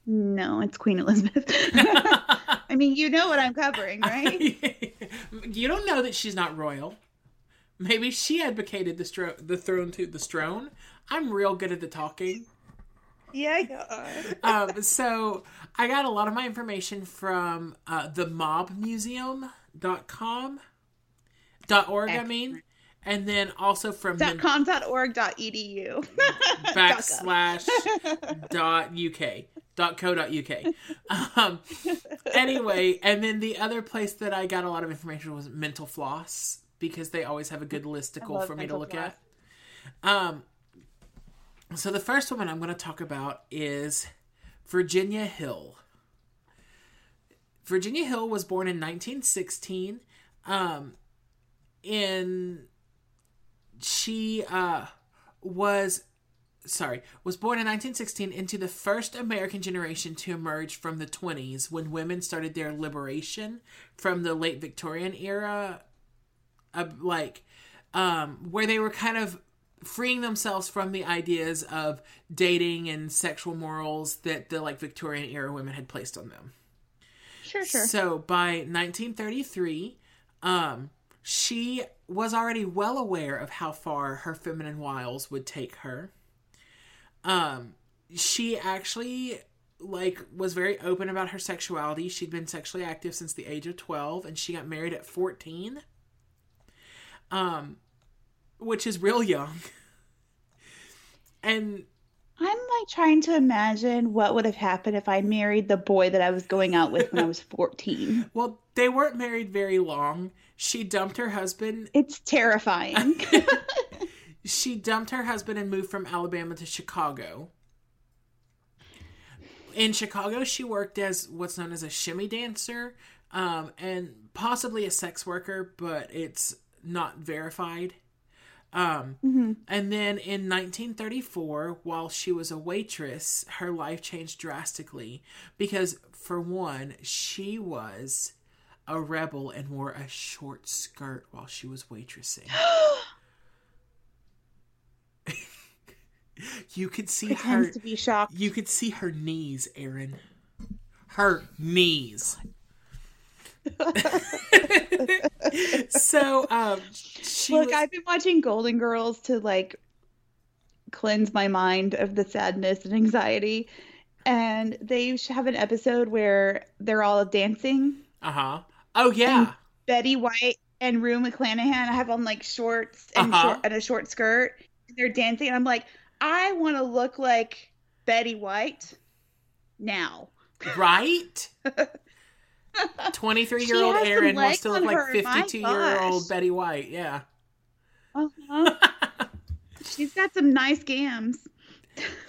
no, it's Queen Elizabeth. I mean, you know what I'm covering, right? you don't know that she's not royal. Maybe she advocated the stro- the throne to the throne. I'm real good at the talking. Yeah. Um, so I got a lot of my information from uh, the mobmuseum.com dot org, I mean, and then also from Dot com dot org dot edu. backslash dot uk dot co dot uk. Um, anyway, and then the other place that I got a lot of information was Mental Floss because they always have a good listicle for me to look Floss. at. Um, so the first woman I'm going to talk about is Virginia Hill. Virginia Hill was born in 1916. Um, in she uh was sorry was born in 1916 into the first American generation to emerge from the 20s when women started their liberation from the late Victorian era, of like um, where they were kind of freeing themselves from the ideas of dating and sexual morals that the like Victorian era women had placed on them. Sure, sure. So by 1933, um, she was already well aware of how far her feminine wiles would take her. Um, she actually like was very open about her sexuality. She'd been sexually active since the age of 12 and she got married at 14. Um which is real young. And I'm like trying to imagine what would have happened if I married the boy that I was going out with when I was 14. well, they weren't married very long. She dumped her husband It's terrifying. she dumped her husband and moved from Alabama to Chicago. In Chicago, she worked as what's known as a shimmy dancer um, and possibly a sex worker, but it's not verified. Um, And then in 1934, while she was a waitress, her life changed drastically because, for one, she was a rebel and wore a short skirt while she was waitressing. you could see her. To be shocked. You could see her knees, Aaron. Her knees. so, um, she Look, was, I've been watching Golden Girls to like cleanse my mind of the sadness and anxiety. And they have an episode where they're all dancing. uh huh. Oh yeah, Betty White and Rue McClanahan have on like shorts and, Uh-huh. short, and a short skirt. And they're dancing. And I'm like, I want to look like Betty White now. right. Twenty-three year old She has some Aaron wants legs to look like fifty-two year old. Betty White. Yeah. Uh-huh. She's got some nice gams.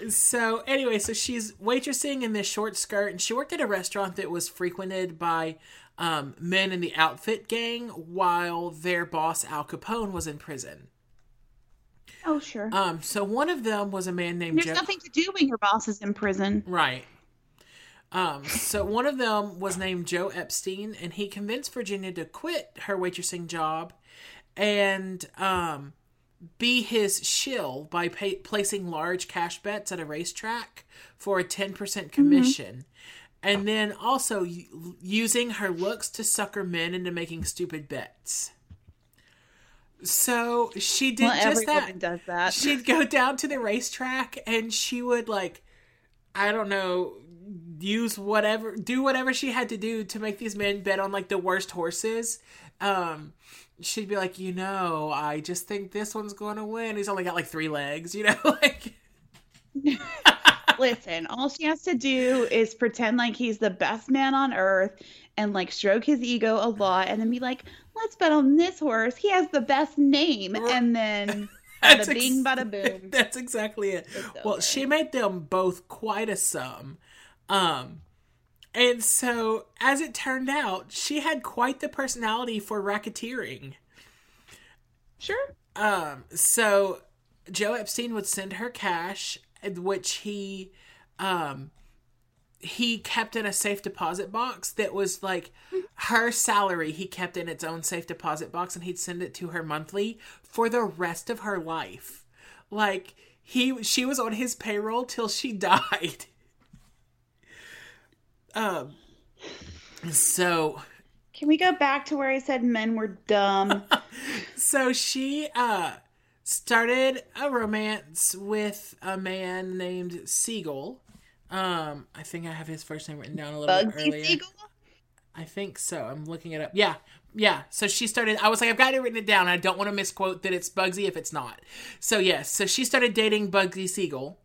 So anyway, so she's waitressing in this short skirt, and she worked at a restaurant that was frequented by um, men in the outfit gang, while their boss Al Capone was in prison. Oh, sure. Um, so one of them was a man named There's Joe. nothing to do when your boss is in prison. Right. Um, so one of them was named Joe Epstein, and he convinced Virginia to quit her waitressing job and um, be his shill by pay- placing large cash bets at a racetrack for a 10% commission. And then also using her looks to sucker men into making stupid bets. So she did Well, just that. does that. she'd go down to the racetrack and she would like i don't know use whatever do whatever she had to do to make these men bet on like the worst horses. Um she'd be like you know i just think this one's going to win. He's only got like three legs you know like Listen, all she has to do is pretend like he's the best man on earth and like stroke his ego a lot and then be like, let's bet on this horse. He has the best name. And then That's bada bing, ex- bada boom. that's exactly it well she made them both quite a sum um and so as it turned out she had quite the personality for racketeering Sure. Um, so Joe Epstein would send her cash, which he, um, he kept in a safe deposit box that was like her salary. He kept in its own safe deposit box, and he'd send it to her monthly for the rest of her life. Like he, she was on his payroll till she died. Um. So Can we go back to where I said men were dumb? so she uh started a romance with a man named Siegel. Um, I think I have his first name written down a little bit earlier. Siegel? I think so. I'm looking it up. Yeah, yeah. So she started. I was like, I've got it written it down. I don't want to misquote that it's Bugsy if it's not. So yes. So she started dating Bugsy Siegel,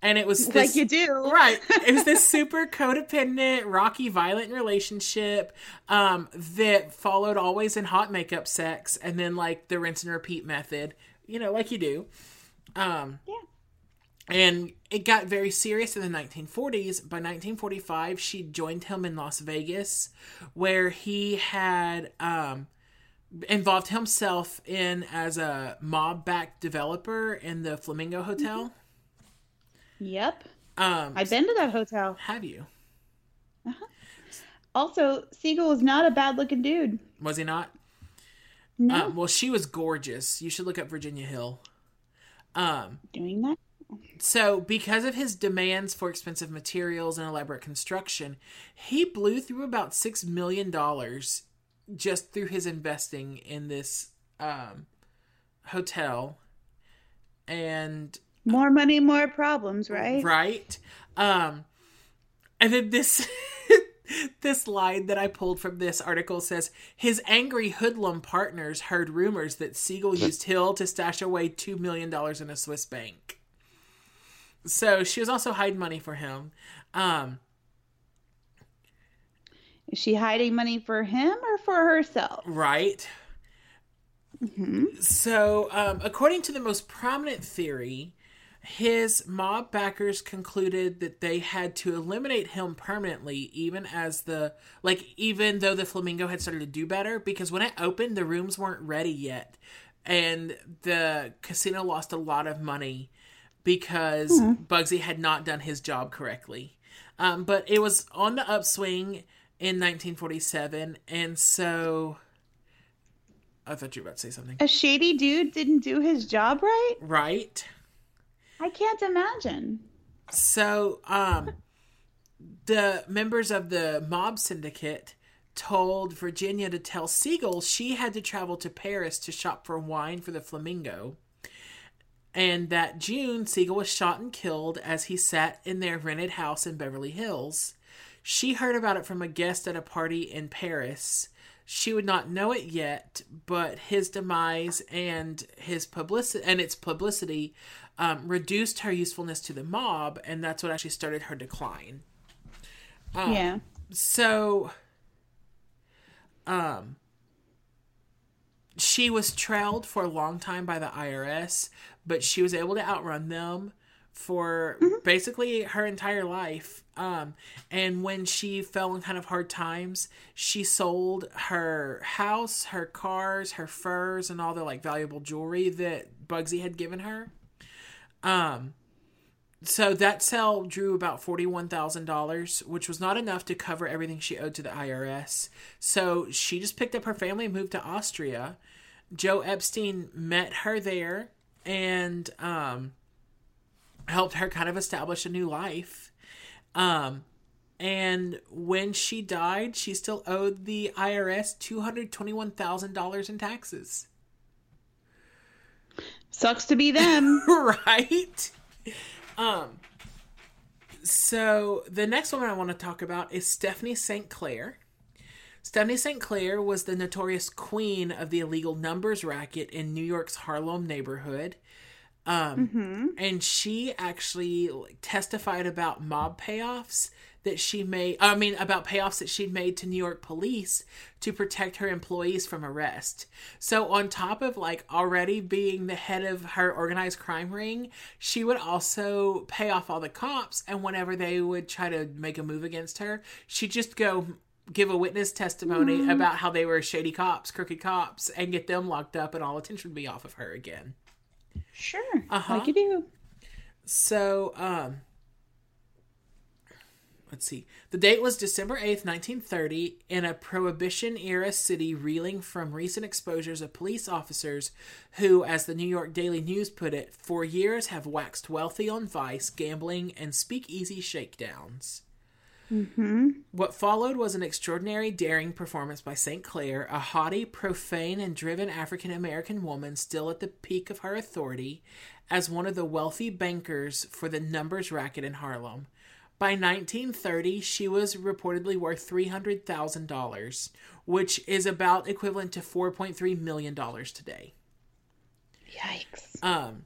and it was this, like you do. right. It was this super codependent, rocky, violent relationship um, that followed always in hot makeup sex, and then like the rinse and repeat method. You know, like you do. Um, Yeah. And it got very serious in the 1940s. By 1945, she joined him in Las Vegas, where he had um, involved himself in as a mob backed developer in the Flamingo Hotel. Yep. Um, I've been to that hotel. have you? Also, Siegel is not a bad looking dude. Was he not? No. Um, well, she was gorgeous. You should look up Virginia Hill. Um, doing that. So, because of his demands for expensive materials and elaborate construction, he blew through about $6 million just through his investing in this um, hotel. And, More money, more problems, right? right? Um, and then this. this line that I pulled from this article says his angry hoodlum partners heard rumors that Siegel used Hill to stash away $2 million in a Swiss bank. So she was also hiding money for him. Um, Is she hiding money for him or for herself? right. So, um, according to the most prominent theory, his mob backers concluded that they had to eliminate him permanently, even as the like, even though the Flamingo had started to do better, because when it opened, the rooms weren't ready yet, and the casino lost a lot of money because Bugsy had not done his job correctly. Um, but it was on the upswing in 1947, and so I thought you were about to say something. A shady dude didn't do his job right? Right. I can't imagine. So, um, the members of the mob syndicate told Virginia to tell Siegel she had to travel to Paris to shop for wine for the Flamingo. And that June, Siegel was shot and killed as he sat in their rented house in Beverly Hills. She heard about it from a guest at a party in Paris. She would not know it yet, but his demise and his publicity and its publicity um, reduced her usefulness to the mob, and that's what actually started her decline. yeah. So, um, she was trailed for a long time by the IRS, but she was able to outrun them for basically her entire life. Um, and when she fell in kind of hard times, she sold her house, her cars, her furs, and all the like valuable jewelry that Bugsy had given her. Um, so that sale drew about $41,000, which was not enough to cover everything she owed to the IRS. So she just picked up her family and moved to Austria. Joe Epstein met her there and um, helped her kind of establish a new life. Um, and when she died, she still owed the IRS $221,000 in taxes. Sucks to be them. right? Um so the next woman I want to talk about is Stephanie St. Clair. Stephanie St. Clair was the notorious queen of the illegal numbers racket in New York's Harlem neighborhood. Um, and she actually testified about mob payoffs that she made. I mean, about payoffs that she'd made to New York police to protect her employees from arrest. So, on top of like already being the head of her organized crime ring, she would also pay off all the cops. And whenever they would try to make a move against her, she'd just go give a witness testimony about how they were shady cops, crooked cops, and get them locked up, and all attention would be off of her again. Sure. Uh-huh. Like you do. So, um, let's see. The date was December 8th, 1930, in a Prohibition era city reeling from recent exposures of police officers who, as the New York Daily News put it, for years have waxed wealthy on vice, gambling, and speakeasy shakedowns. Mm-hmm. What followed was an extraordinary, daring performance by St. Clair, a haughty, profane, and driven African American woman still at the peak of her authority as one of the wealthy bankers for the numbers racket in Harlem. By 1930, she was reportedly worth $300,000, which is about equivalent to $4.3 million today. Yikes. Um,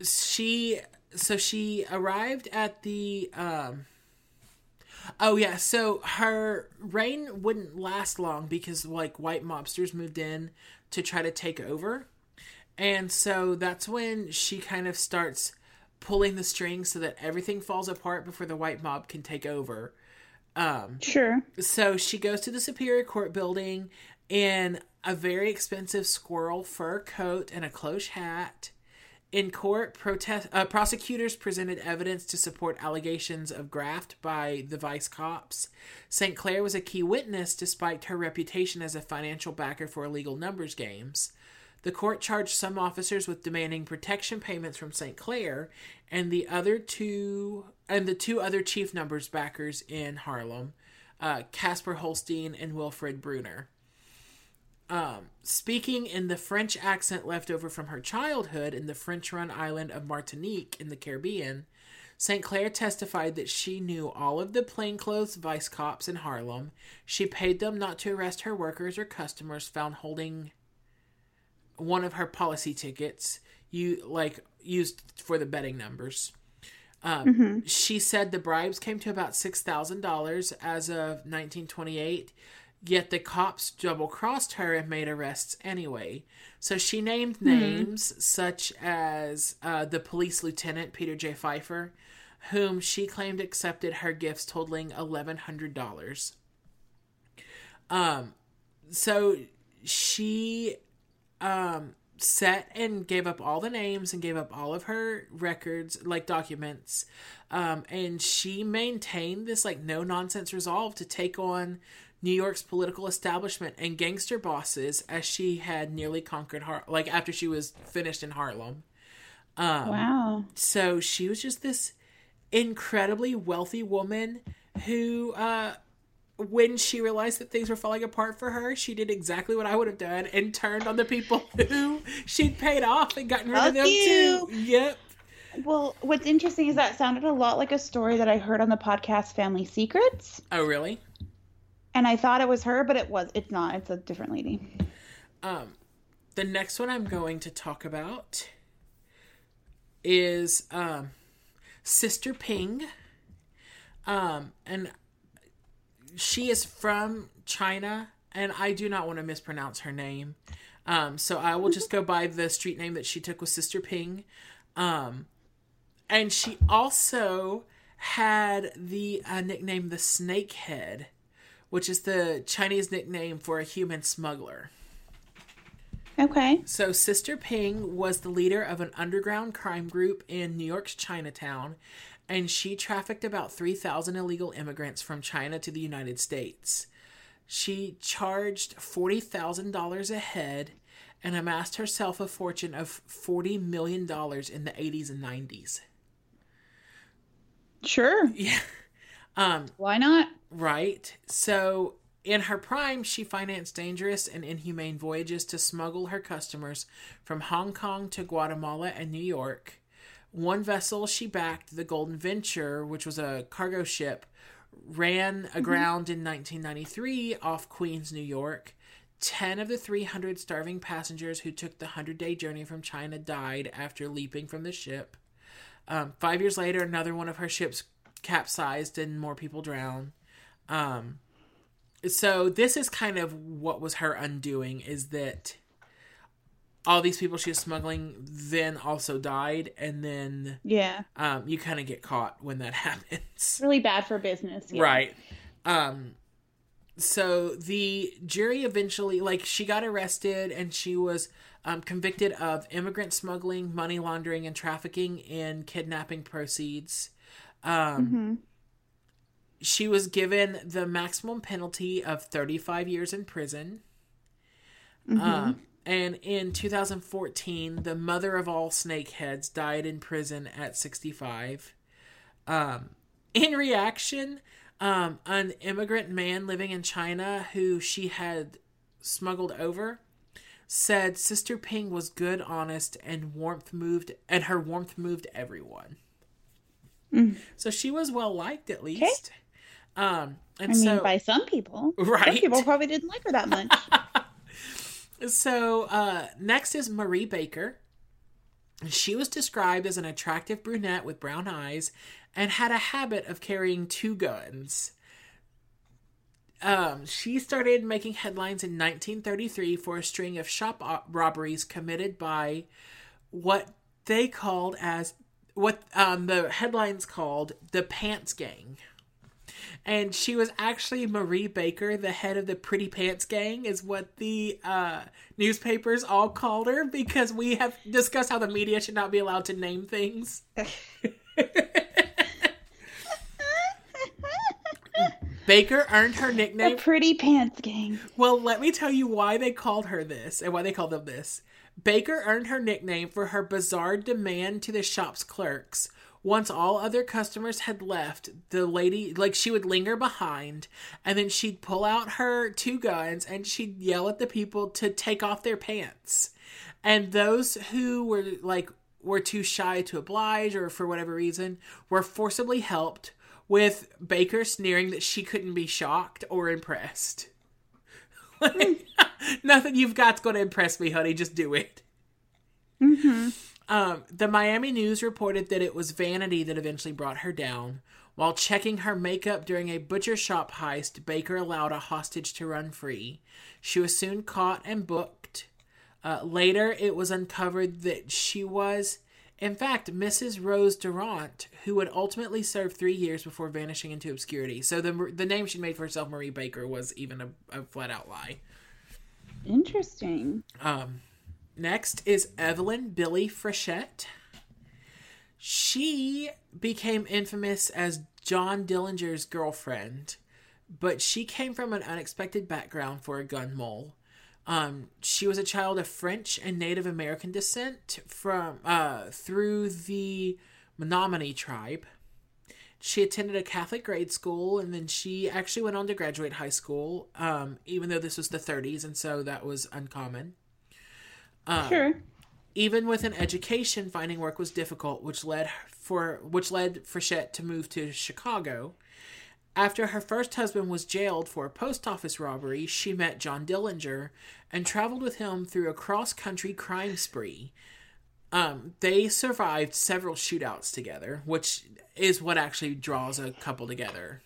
she so she arrived at the um oh yeah so her reign wouldn't last long because like white mobsters moved in to try to take over and so that's when she kind of starts pulling the strings so that everything falls apart before the white mob can take over um Sure. so she goes to the Superior Court building in a very expensive squirrel fur coat and a cloche hat. In court, protest uh, prosecutors presented evidence to support allegations of graft by the vice cops. St. Clair was a key witness despite her reputation as a financial backer for illegal numbers games. The court charged some officers with demanding protection payments from St. Clair and the other two and the two other chief numbers backers in Harlem, uh, Casper Holstein and Wilfred Bruner. Um, speaking in the French accent left over from her childhood in the French run island of Martinique in the Caribbean, St. Clair testified that she knew all of the plainclothes vice cops in Harlem. She paid them not to arrest her workers or customers found holding one of her policy tickets, you like used for the betting numbers. Um, She said the bribes came to about six thousand dollars as of 1928. Yet the cops double crossed her and made arrests anyway. So she named names such as uh, the police lieutenant Peter J. Pfeiffer, whom she claimed accepted her gifts totaling eleven hundred dollars. Um, so she um set and gave up all the names and gave up all of her records like documents um and she maintained this like no nonsense resolve to take on New York's political establishment and gangster bosses as she had nearly conquered Har- like after she was finished in Harlem um Wow. so she was just this incredibly wealthy woman who uh when she realized that things were falling apart for her, she did exactly what I would have done and turned on the people who she'd paid off and gotten rid Fuck of them you. too. Yep. Well, what's interesting is that sounded a lot like a story that I heard on the podcast Family Secrets, Oh, really? and I thought it was her, but it was. It's not. It's a different lady. Um, the next one I'm going to talk about is um, Sister Ping. Um, and she is from China, and I do not want to mispronounce her name. Um, so I will just go by the street name that she took was Sister Ping. Um, and she also had the uh, nickname the Snakehead, which is the Chinese nickname for a human smuggler. Okay. So, Sister Ping was the leader of an underground crime group in New York's Chinatown, and she trafficked about 3,000 illegal immigrants from China to the United States. She charged $40,000 a head and amassed herself a fortune of $40 million in the 80s and 90s. Sure. Yeah. Um, Why not? Right. So, in her prime, she financed dangerous and inhumane voyages to smuggle her customers from Hong Kong to Guatemala and New York. One vessel she backed, the Golden Venture, which was a cargo ship, ran aground in 1993 off Queens, New York. 10 of the 300 starving passengers who took the 100 day journey from China died after leaping from the ship. Um, five years later, another one of her ships capsized and more people drowned. Um, so this is kind of what was her undoing is that all these people she was smuggling then also died, and then Yeah. um, you kind of get caught when that happens. Really bad for business. Yeah. Right. Um so the jury eventually like she got arrested and she was um, convicted of immigrant smuggling, money laundering and trafficking in kidnapping proceeds. Um hmm she was given the maximum penalty of 35 years in prison. Mm-hmm. And in 2014, the mother of all snakeheads died in prison at 65. Um, In reaction, um, an immigrant man living in China who she had smuggled over said Sister Ping was good, honest, and warmth moved, and her warmth moved everyone. Mm. So she was well liked, at least. Um, and I mean, so, by some people. right? Some people probably didn't like her that much. So uh, next is Marie Baker. She was described as an attractive brunette with brown eyes and had a habit of carrying two guns. Um, she started making headlines in 1933 for a string of shop robberies committed by what they called as what um, the headlines called the Pants Gang. And she was actually Marie Baker, the head of the Pretty Pants Gang, is what the uh, newspapers all called her because we have discussed how the media should not be allowed to name things. Baker earned her nickname the pretty pants gang. Well, let me tell you why they called her this and why they called them this. Baker earned her nickname for her bizarre demand to the shop's clerks. Once all other customers had left, the lady, like, she would linger behind and then she'd pull out her two guns and she'd yell at the people to take off their pants. And those who were, like, were too shy to oblige or for whatever reason were forcibly helped with Baker sneering that she couldn't be shocked or impressed. Like, nothing you've got's going to impress me, honey. Just do it. Mm-hmm. Um, the Miami News reported that it was vanity that eventually brought her down. While checking her makeup during a butcher shop heist, Baker allowed a hostage to run free. She was soon caught and booked. Uh, later, it was uncovered that she was, in fact, Mrs. Rose Durant, who would ultimately serve three years before vanishing into obscurity. So the the name she made for herself, Marie Baker, was even a, a flat out lie. Interesting. Um, next is Evelyn Billie Frechette. She became infamous as John Dillinger's girlfriend, but she came from an unexpected background for a gun moll. Um, she was a child of French and Native American descent from uh, through the Menominee tribe. She attended a Catholic grade school and then she actually went on to graduate high school, um, even though this was the 30s, and so that was uncommon. Um, Sure. Even with an education, finding work was difficult, which led for which led Frechette to move to Chicago. After her first husband was jailed for a post office robbery, she met John Dillinger and traveled with him through a cross country crime spree. Um, they survived several shootouts together, which is what actually draws a couple together.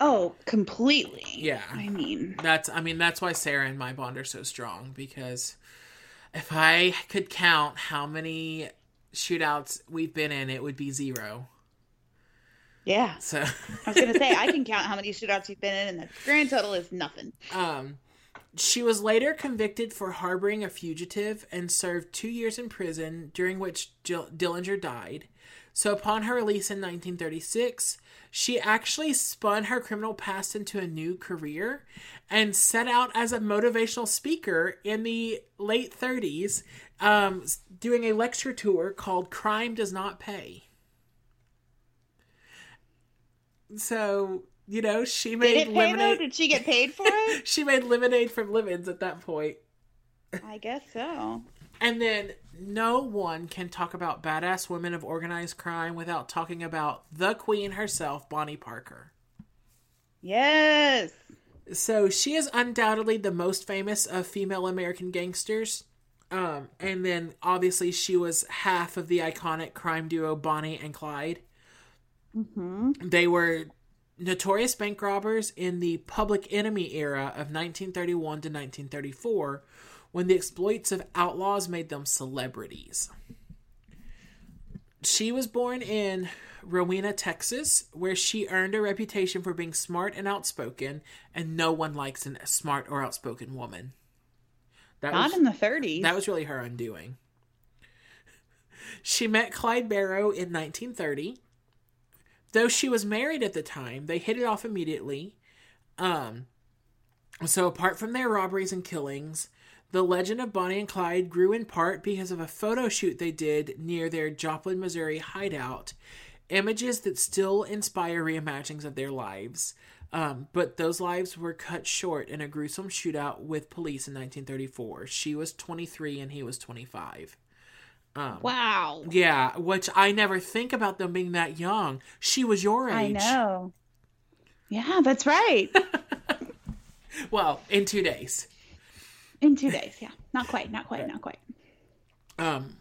Oh, completely. Yeah. I mean, That's I mean that's why Sarah and my bond are so strong because if I could count how many shootouts we've been in, it would be zero. yeah. So I was gonna say I can count how many shootouts you've been in, and the grand total is nothing. um she was later convicted for harboring a fugitive and served two years in prison, during which Jill- Dillinger died. So, upon her release in 1936, she actually spun her criminal past into a new career and set out as a motivational speaker in the late 30s, um, doing a lecture tour called Crime Does Not Pay. So, you know, she Did made it pay though? lemonade. Did she get paid for it? she made lemonade from lemons at that point. I guess so. And then no one can talk about badass women of organized crime without talking about the queen herself, Bonnie Parker. Yes. So she is undoubtedly the most famous of female American gangsters. Um, and then obviously she was half of the iconic crime duo Bonnie and Clyde. hmm They were notorious bank robbers in the public enemy era of 1931 to 1934 when the exploits of outlaws made them celebrities. She was born in Rowena, Texas, where she earned a reputation for being smart and outspoken, and no one likes a smart or outspoken woman. That Not was, in the 30s. that was really her undoing. She met Clyde Barrow in 1930. Though she was married at the time, they hit it off immediately. Um, so apart from their robberies and killings, the legend of Bonnie and Clyde grew in part because of a photo shoot they did near their Joplin, Missouri hideout, images that still inspire reimaginings of their lives. Um, but those lives were cut short in a gruesome shootout with police in 1934. She was 23 and he was 25. Um, wow. Yeah, which I never think about them being that young. She was your age. I know. Yeah, that's right. well, in two days. In two days, yeah. Not quite, not quite, not quite. Um,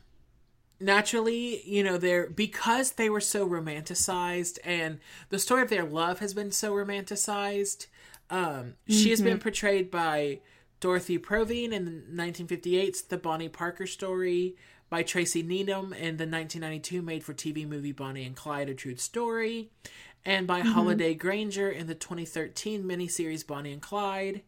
naturally, you know, they're because they were so romanticized, and the story of their love has been so romanticized. Um, she has been portrayed by Dorothy Provine in 1958's The Bonnie Parker Story, by Tracy Needham in the 1992 made-for-TV movie Bonnie and Clyde: A True Story, and by Holliday Grainger in the 2013 miniseries Bonnie and Clyde.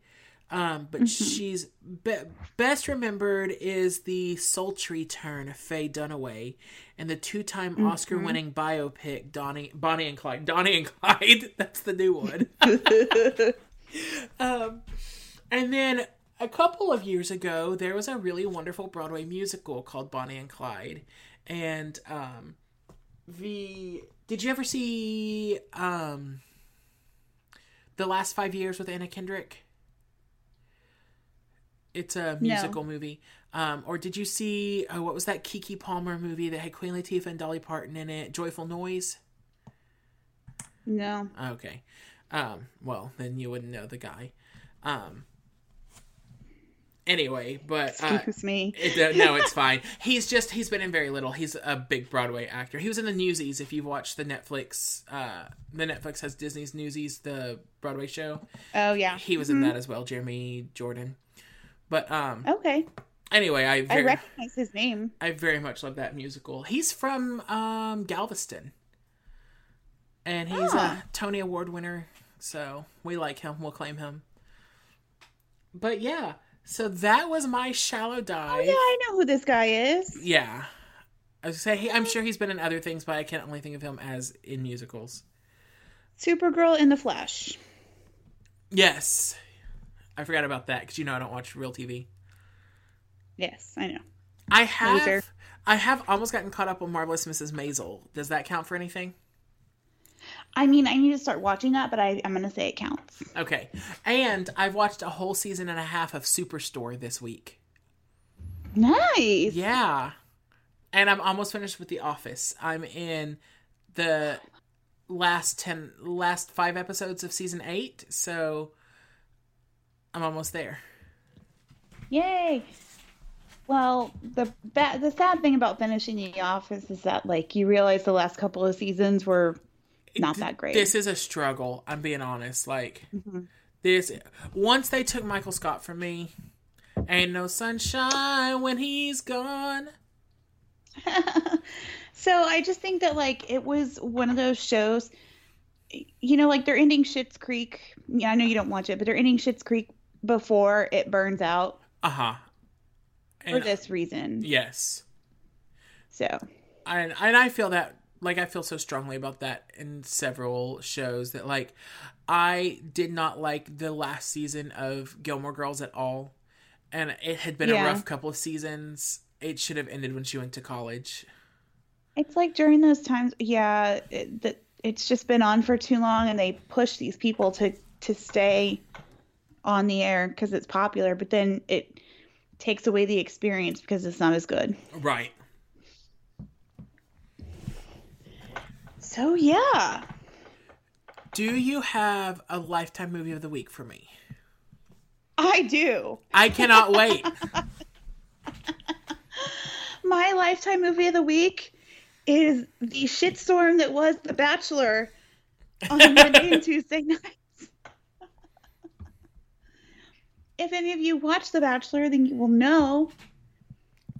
Um, but she's be- best remembered is the sultry turn of Faye Dunaway in the two-time Oscar-winning biopic Donnie, Bonnie and Clyde. Donnie and Clyde. That's the new one. um, and then a couple of years ago, there was a really wonderful Broadway musical called Bonnie and Clyde, and um, the did you ever see um, the last five years with Anna Kendrick? It's a musical movie. Um, or did you see uh, what was that Keke Palmer movie that had Queen Latifah and Dolly Parton in it? Joyful Noise. No. Okay. Um, well, then you wouldn't know the guy. Um, anyway, but uh, Excuse me. it, uh, no, it's fine. He's just he's been in very little. He's a big Broadway actor. He was in the Newsies. If you've watched the Netflix, uh, the Netflix has Disney's Newsies, the Broadway show. Oh yeah. He was in that as well. Jeremy Jordan. But um, Okay. anyway, I I recognize his name. I very much love that musical. He's from um, Galveston, and he's Ah. a Tony Award winner. So we like him. We'll claim him. But yeah, so that was my shallow dive. Oh yeah, I know who this guy is. Yeah. I was say he, I'm sure he's been in other things, but I can only think of him as in musicals. Supergirl in the Flash. Yes, I forgot about that because you know I don't watch real TV. Yes, I know. I have, Loser. I have almost gotten caught up on Marvelous Mrs. Maisel. Does that count for anything? I mean, I need to start watching that, but I, I'm gonna say it counts. Okay, and I've watched a whole season and a half of Superstore this week. Nice. Yeah, and I'm almost finished with The Office. I'm in the last ten, last five episodes of season eight, so I'm almost there. Yay. Well, the ba- the sad thing about finishing The Office is that like you realize the last couple of seasons were not that great. This is a struggle. I'm being honest. Like mm-hmm. this, once they took Michael Scott from me, ain't no sunshine when he's gone. so I just think that like it was one of those shows. You know, like they're ending Schitt's Creek. Yeah, I know you don't watch it, but they're ending Schitt's Creek before it burns out Uh huh. for this reason. yes, So and and I feel that like I feel so strongly about that in several shows that like I did not like the last season of Gilmore Girls at all, and it had been a rough couple of seasons. It should have ended when she went to college. It's like during those times, yeah, it, that it's just been on for too long, and they push these people to to stay on the air because it's popular, but then it takes away the experience because it's not as good. Right. So yeah, Do you have a lifetime movie of the week for me? I do. I cannot wait. My lifetime movie of the week is the shitstorm that was The Bachelor on Monday and Tuesday nights. If any of you watch The Bachelor, then you will know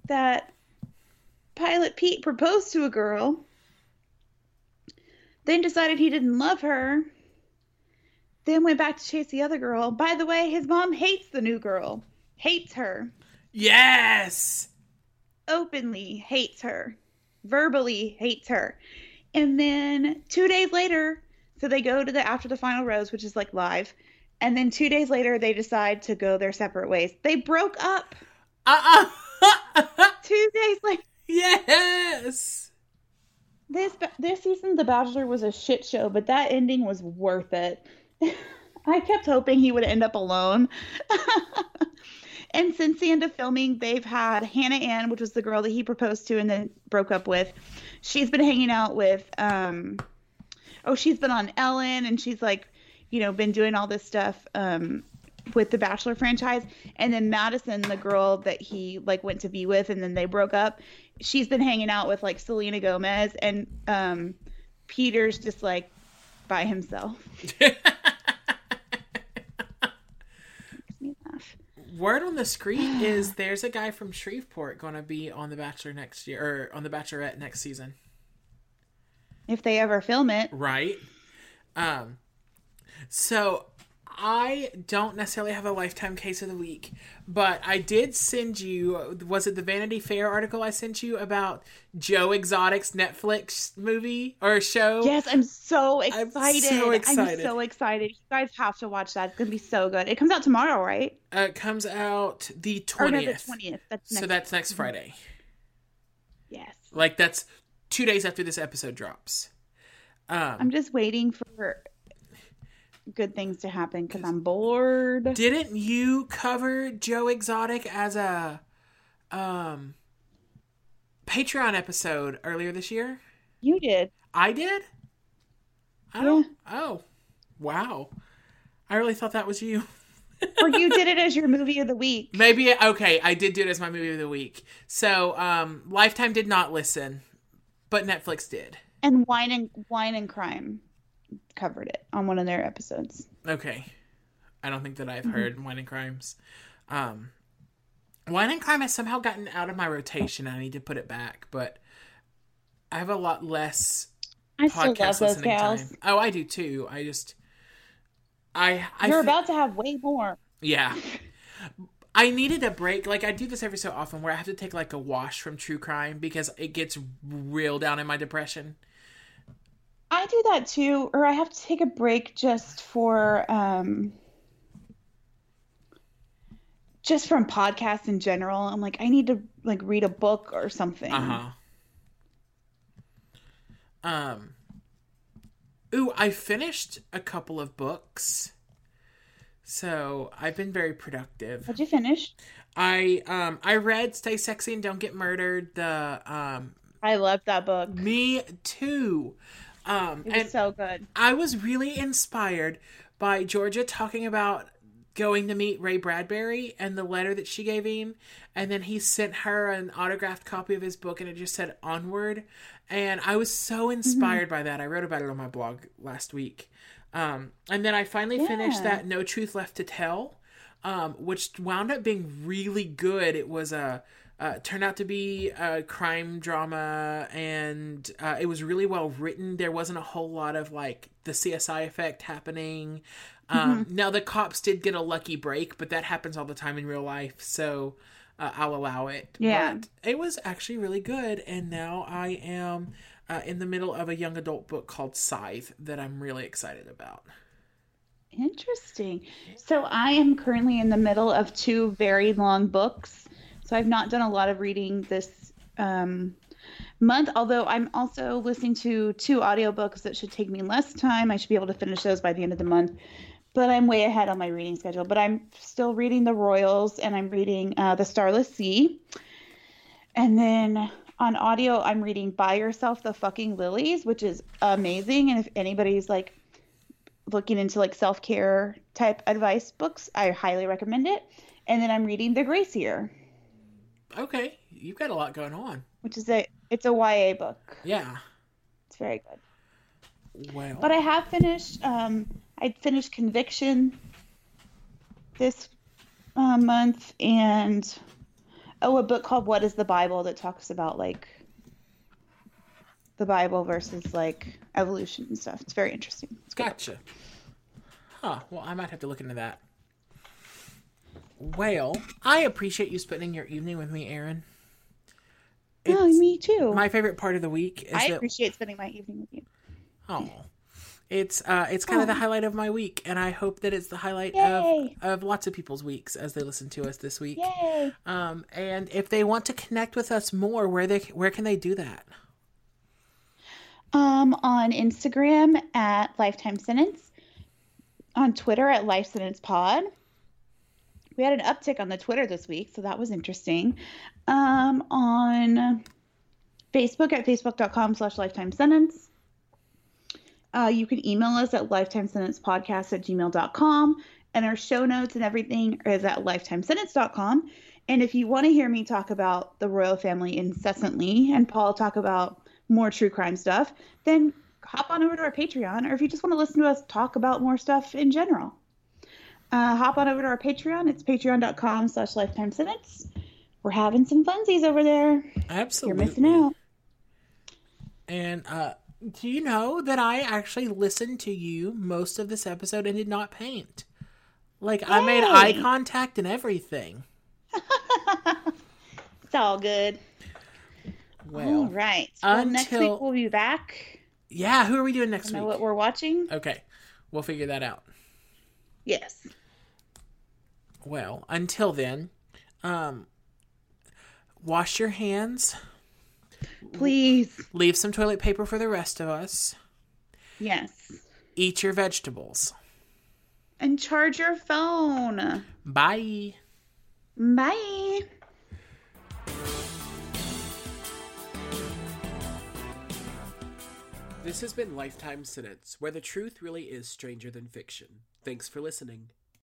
that Pilot Pete proposed to a girl, then decided he didn't love her, then went back to chase the other girl. By the way, his mom hates the new girl, hates her yes. openly hates her, verbally hates her. And then two days later, so they go to the after the final rose, which is like live. And then two days later, they decide to go their separate ways. They broke up Uh uh two days later. yes. This this this season The Bachelor was a shit show, but that ending was worth it. I kept hoping he would end up alone. and since the end of filming, they've had Hannah Ann, which was the girl that he proposed to and then broke up with. She's been hanging out with um oh, she's been on Ellen and she's like, you know, been doing all this stuff um with the Bachelor franchise. And then Madison, the girl that he like went to be with and then they broke up, she's been hanging out with like Selena Gomez and um Peter's just like by himself. Word on the street is there's a guy from Shreveport going to be on The Bachelor next year, or on The Bachelorette next season. If they ever film it. Right. Um, so I don't necessarily have a lifetime case of the week, but I did send you. Was it the Vanity Fair article I sent you about Joe Exotic's Netflix movie or show? Yes, I'm so excited. I'm so excited. I'm so excited. You guys have to watch that. It's gonna be so good. It comes out tomorrow, right? Uh, it comes out the twentieth. twentieth. So that's next Friday. yes. Like that's two days after this episode drops. Um, I'm just waiting for good things to happen because I'm bored. Didn't you cover Joe Exotic as a um Patreon episode earlier this year? You did. I did? I don't Oh. Wow. I really thought that was you. or you did it as your movie of the week. Maybe okay, I did do it as my movie of the week. So, um Lifetime did not listen, but Netflix did. And Wine and Wine and Crime covered it on one of their episodes. Okay. I don't think that I've heard Wine and Crimes. Um, Wine and Crime has somehow gotten out of my rotation. I need to put it back, but I have a lot less I still love podcast those listening gals. time. Oh, I do too. I just, I, I You're fe- about to have way more. yeah. I needed a break. Like I do this every so often, where I have to take like a wash from true crime because it gets real down in my depression. I do that too, or I have to take a break just for um just from podcasts in general. I'm like, I need to like read a book or something. Uh huh. Um. Ooh, I finished a couple of books. So I've been very productive. What'd you finish? I um I read Stay Sexy and Don't Get Murdered. The um I loved that book. me too. Um It was and so good. I was really inspired by Georgia talking about going to meet Ray Bradbury and the letter that she gave him. And then he sent her an autographed copy of his book and it just said Onward. And I was so inspired by that. I wrote about it on my blog last week. Um, and then I finally finished that No Truth Left to Tell, um, which wound up being really good. It was a. Uh, turned out to be a crime drama and uh, it was really well written there wasn't a whole lot of like the csi effect happening um, now the cops did get a lucky break but that happens all the time in real life so uh, i'll allow it Yeah. but it was actually really good and now i am uh, in the middle of a young adult book called scythe that i'm really excited about Interesting. So I am currently in the middle of two very long books. So I've not done a lot of reading this um, month, although I'm also listening to two audiobooks that should take me less time. I should be able to finish those by the end of the month. But I'm way ahead on my reading schedule. But I'm still reading The Royals and I'm reading uh, The Starless Sea. And then on audio, I'm reading Buy Yourself the Fucking Lilies, which is amazing. And if anybody's like looking into like self-care type advice books i highly recommend it and then i'm reading the grace year okay you've got a lot going on which is a it's a ya book yeah it's very good well but i have finished um i finished conviction this uh, month and oh a book called what is the bible that talks about like the bible versus like evolution and stuff it's very interesting it's. Gotcha. Huh. Well, I might have to look into that. Well, I appreciate you spending your evening with me, Aaron. oh It's me too my favorite part of the week is i that appreciate spending my evening with you oh, it's uh, it's kind of the highlight of my week, and I hope that it's the highlight Yay. of of lots of people's weeks as they listen to us this week. yay Um, and if they want to connect with us more, where they where can they do that? Um, on Instagram at Lifetime Sentence, on Twitter at Life Sentence Pod. We had an uptick on the Twitter this week, so that was interesting. Um, on Facebook at facebook.com slash lifetime sentence. Uh, you can email us at lifetimesentencepodcast at gmail.com. And our show notes and everything is at lifetimesentence.com. And if you want to hear me talk about the royal family incessantly and Paul talk about more true crime stuff, then hop on over to our Patreon. Or if you just want to listen to us talk about more stuff in general, uh, hop on over to our Patreon. It's patreon.com slash lifetime sentence. We're having some funsies over there. Absolutely. You're missing out. And uh, do you know that I actually listened to you most of this episode and did not paint? Like I made eye contact and everything. It's all good. Well, all right. Well, next until- week we'll be back. yeah. Who are we doing next Know week? what we're watching? Okay, we'll figure that out. Yes. Well, until then, um, wash your hands. Please. Leave some toilet paper for the rest of us. Yes. Eat your vegetables. And charge your phone. Bye. Bye. This has been Lifetime Sentence, where the truth really is stranger than fiction. Thanks for listening.